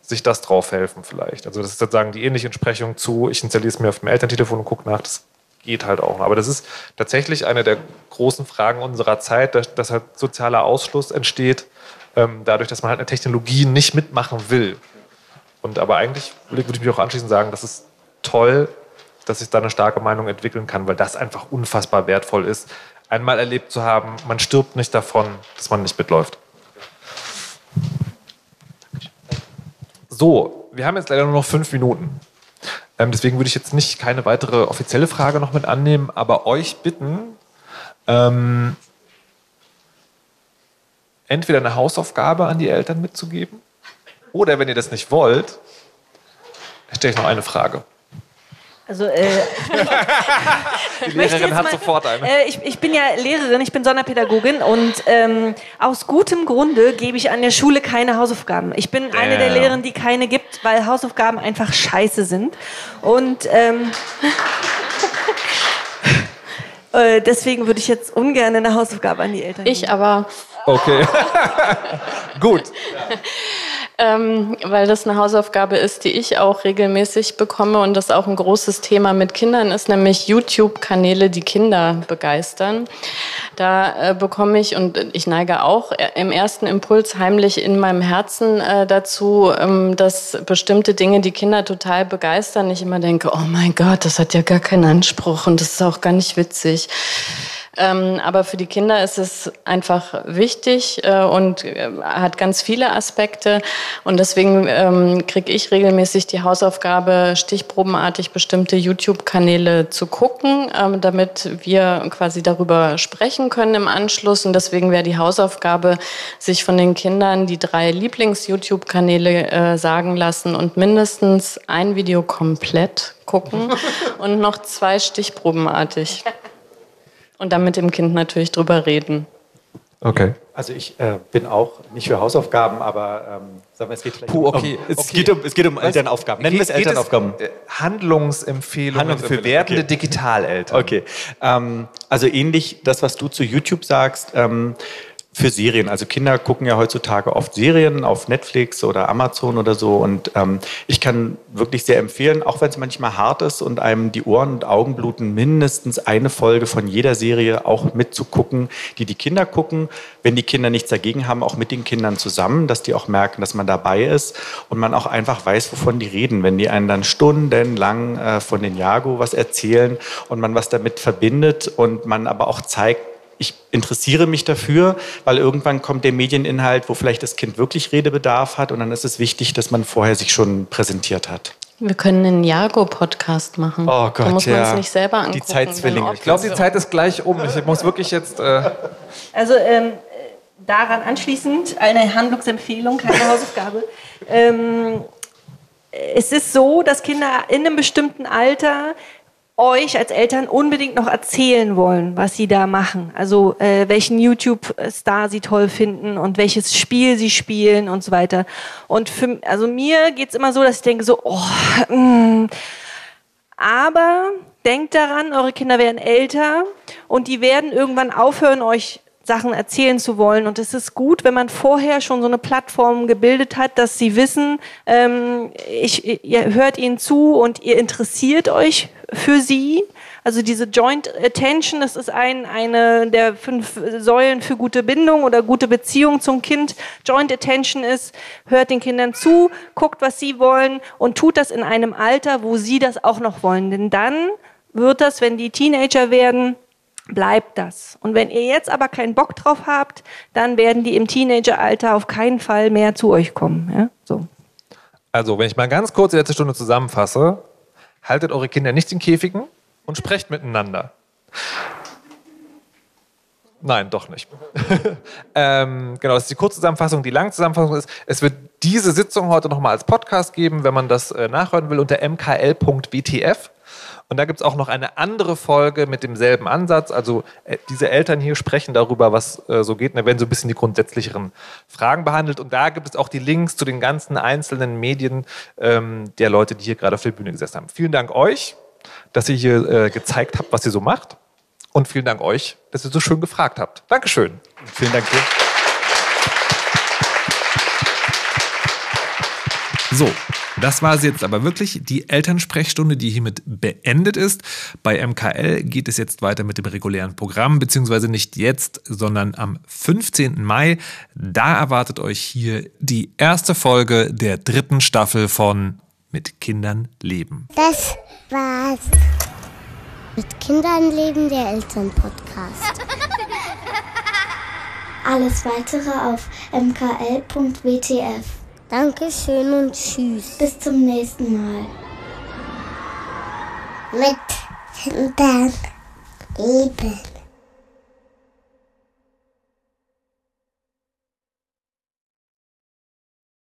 Speaker 3: sich das drauf helfen vielleicht. Also das ist sozusagen die ähnliche Entsprechung zu, ich installiere es mir auf dem Elterntelefon und gucke nach, das geht halt auch. Aber das ist tatsächlich eine der großen Fragen unserer Zeit, dass, dass halt sozialer Ausschluss entsteht, ähm, dadurch, dass man halt eine Technologie nicht mitmachen will. Und aber eigentlich würde ich mich auch anschließend sagen, das ist toll, dass sich da eine starke Meinung entwickeln kann, weil das einfach unfassbar wertvoll ist, einmal erlebt zu haben, man stirbt nicht davon, dass man nicht mitläuft. So, wir haben jetzt leider nur noch fünf Minuten. Ähm, deswegen würde ich jetzt nicht keine weitere offizielle Frage noch mit annehmen, aber euch bitten, ähm, entweder eine Hausaufgabe an die Eltern mitzugeben oder wenn ihr das nicht wollt, stelle ich noch eine Frage.
Speaker 5: Also äh,
Speaker 3: Die Lehrerin hat
Speaker 5: mal-
Speaker 3: sofort eine.
Speaker 5: Äh, ich, ich bin ja Lehrerin, ich bin Sonderpädagogin und ähm, aus gutem Grunde gebe ich an der Schule keine Hausaufgaben. Ich bin eine der. Lehrerinnen, die keine gibt, weil Hausaufgaben einfach scheiße sind. Und ähm, äh, deswegen würde ich jetzt ungern eine Hausaufgabe an die Eltern geben.
Speaker 2: Ich aber.
Speaker 3: Okay. Gut.
Speaker 2: Ähm, weil das eine Hausaufgabe ist, die ich auch regelmäßig bekomme und das auch ein großes Thema mit Kindern ist, nämlich YouTube-Kanäle, die Kinder begeistern. Da äh, bekomme ich, und ich neige auch im ersten Impuls heimlich in meinem Herzen äh, dazu, ähm, dass bestimmte Dinge die Kinder total begeistern. Ich immer denke, oh mein Gott, das hat ja gar keinen Anspruch und das ist auch gar nicht witzig. Ähm, aber für die Kinder ist es einfach wichtig äh, und äh, hat ganz viele Aspekte. Und deswegen ähm, kriege ich regelmäßig die Hausaufgabe, stichprobenartig bestimmte YouTube-Kanäle zu gucken, ähm, damit wir quasi darüber sprechen können im Anschluss. Und deswegen wäre die Hausaufgabe, sich von den Kindern die drei Lieblings-YouTube-Kanäle äh, sagen lassen und mindestens ein Video komplett gucken und noch zwei stichprobenartig. Und dann mit dem Kind natürlich drüber reden.
Speaker 3: Okay.
Speaker 6: Also ich äh, bin auch nicht für Hausaufgaben, aber ähm, sagen wir, es geht vielleicht
Speaker 3: Puh, okay.
Speaker 6: um, es,
Speaker 3: okay.
Speaker 6: Geht um, es geht um
Speaker 3: Was?
Speaker 6: Elternaufgaben. Nennen wir es Elternaufgaben.
Speaker 3: äh, Handlungsempfehlungen für
Speaker 6: Handlungsempfehlungen,
Speaker 3: werdende
Speaker 6: okay.
Speaker 3: Digitaleltern.
Speaker 6: Okay. Ähm, also ähnlich das, was du zu YouTube sagst, ähm, für Serien. Also Kinder gucken ja heutzutage oft Serien auf Netflix oder Amazon oder so. Und ähm, ich kann wirklich sehr empfehlen, auch wenn es manchmal hart ist und einem die Ohren und Augen bluten, mindestens eine Folge von jeder Serie auch mitzugucken, die die Kinder gucken. Wenn die Kinder nichts dagegen haben, auch mit den Kindern zusammen, dass die auch merken, dass man dabei ist und man auch einfach weiß, wovon die reden. Wenn die einen dann stundenlang äh, von den Jago was erzählen und man was damit verbindet und man aber auch zeigt, ich interessiere mich dafür, weil irgendwann kommt der Medieninhalt, wo vielleicht das Kind wirklich Redebedarf hat und dann ist es wichtig, dass man vorher sich schon präsentiert hat.
Speaker 2: Wir können einen Jago-Podcast machen.
Speaker 3: Oh Gott,
Speaker 2: da muss man
Speaker 3: ja.
Speaker 2: es nicht selber angucken.
Speaker 3: Die Zeitzwillinge. Ich glaube, die Zeit ist gleich um. Ich muss wirklich jetzt. Äh
Speaker 5: Also ähm, daran anschließend eine Handlungsempfehlung, keine Hausaufgabe. Ähm, es ist so, dass Kinder in einem bestimmten Alter euch als Eltern unbedingt noch erzählen wollen, was sie da machen. Also äh, welchen YouTube-Star sie toll finden und welches Spiel sie spielen und so weiter. Und für, also mir geht's immer so, dass ich denke so, oh, mm, aber denkt daran, eure Kinder werden älter und die werden irgendwann aufhören, euch Sachen erzählen zu wollen. Und es ist gut, wenn man vorher schon so eine Plattform gebildet hat, dass sie wissen, ähm, ich, ihr hört ihnen zu und ihr interessiert euch für sie. Also diese Joint Attention, das ist ein, eine der fünf Säulen für gute Bindung oder gute Beziehung zum Kind. Joint Attention ist, hört den Kindern zu, guckt, was sie wollen und tut das in einem Alter, wo sie das auch noch wollen. Denn dann wird das, wenn die Teenager werden, bleibt das. Und wenn ihr jetzt aber keinen Bock drauf habt, dann werden die im Teenageralter auf keinen Fall mehr zu euch kommen. Ja? So.
Speaker 3: Also, wenn ich mal ganz kurz die letzte Stunde zusammenfasse, haltet eure Kinder nicht in Käfigen und sprecht miteinander. Nein, doch nicht. ähm, genau, das ist die Kurzzusammenfassung. Die Langzusammenfassung ist, es wird diese Sitzung heute nochmal als Podcast geben, wenn man das äh, nachhören will, unter mkl.btf. Und da gibt es auch noch eine andere Folge mit demselben Ansatz. Also äh, diese Eltern hier sprechen darüber, was äh, so geht. Und da werden so ein bisschen die grundsätzlicheren Fragen behandelt. Und da gibt es auch die Links zu den ganzen einzelnen Medien ähm, der Leute, die hier gerade auf der Bühne gesessen haben. Vielen Dank euch, dass ihr hier äh, gezeigt habt, was ihr so macht. Und vielen Dank euch, dass ihr so schön gefragt habt. Dankeschön.
Speaker 6: Vielen Dank dir.
Speaker 3: So, das war sie jetzt aber wirklich, die Elternsprechstunde, die hiermit beendet ist. Bei MKL geht es jetzt weiter mit dem regulären Programm, beziehungsweise nicht jetzt, sondern am 15. Mai. Da erwartet euch hier die erste Folge der dritten Staffel von Mit Kindern leben.
Speaker 1: Das war's. Mit Kindern leben der Elternpodcast. Alles weitere auf mkl.wtf. Dankeschön und tschüss. Bis zum nächsten Mal. Mit Kindern leben.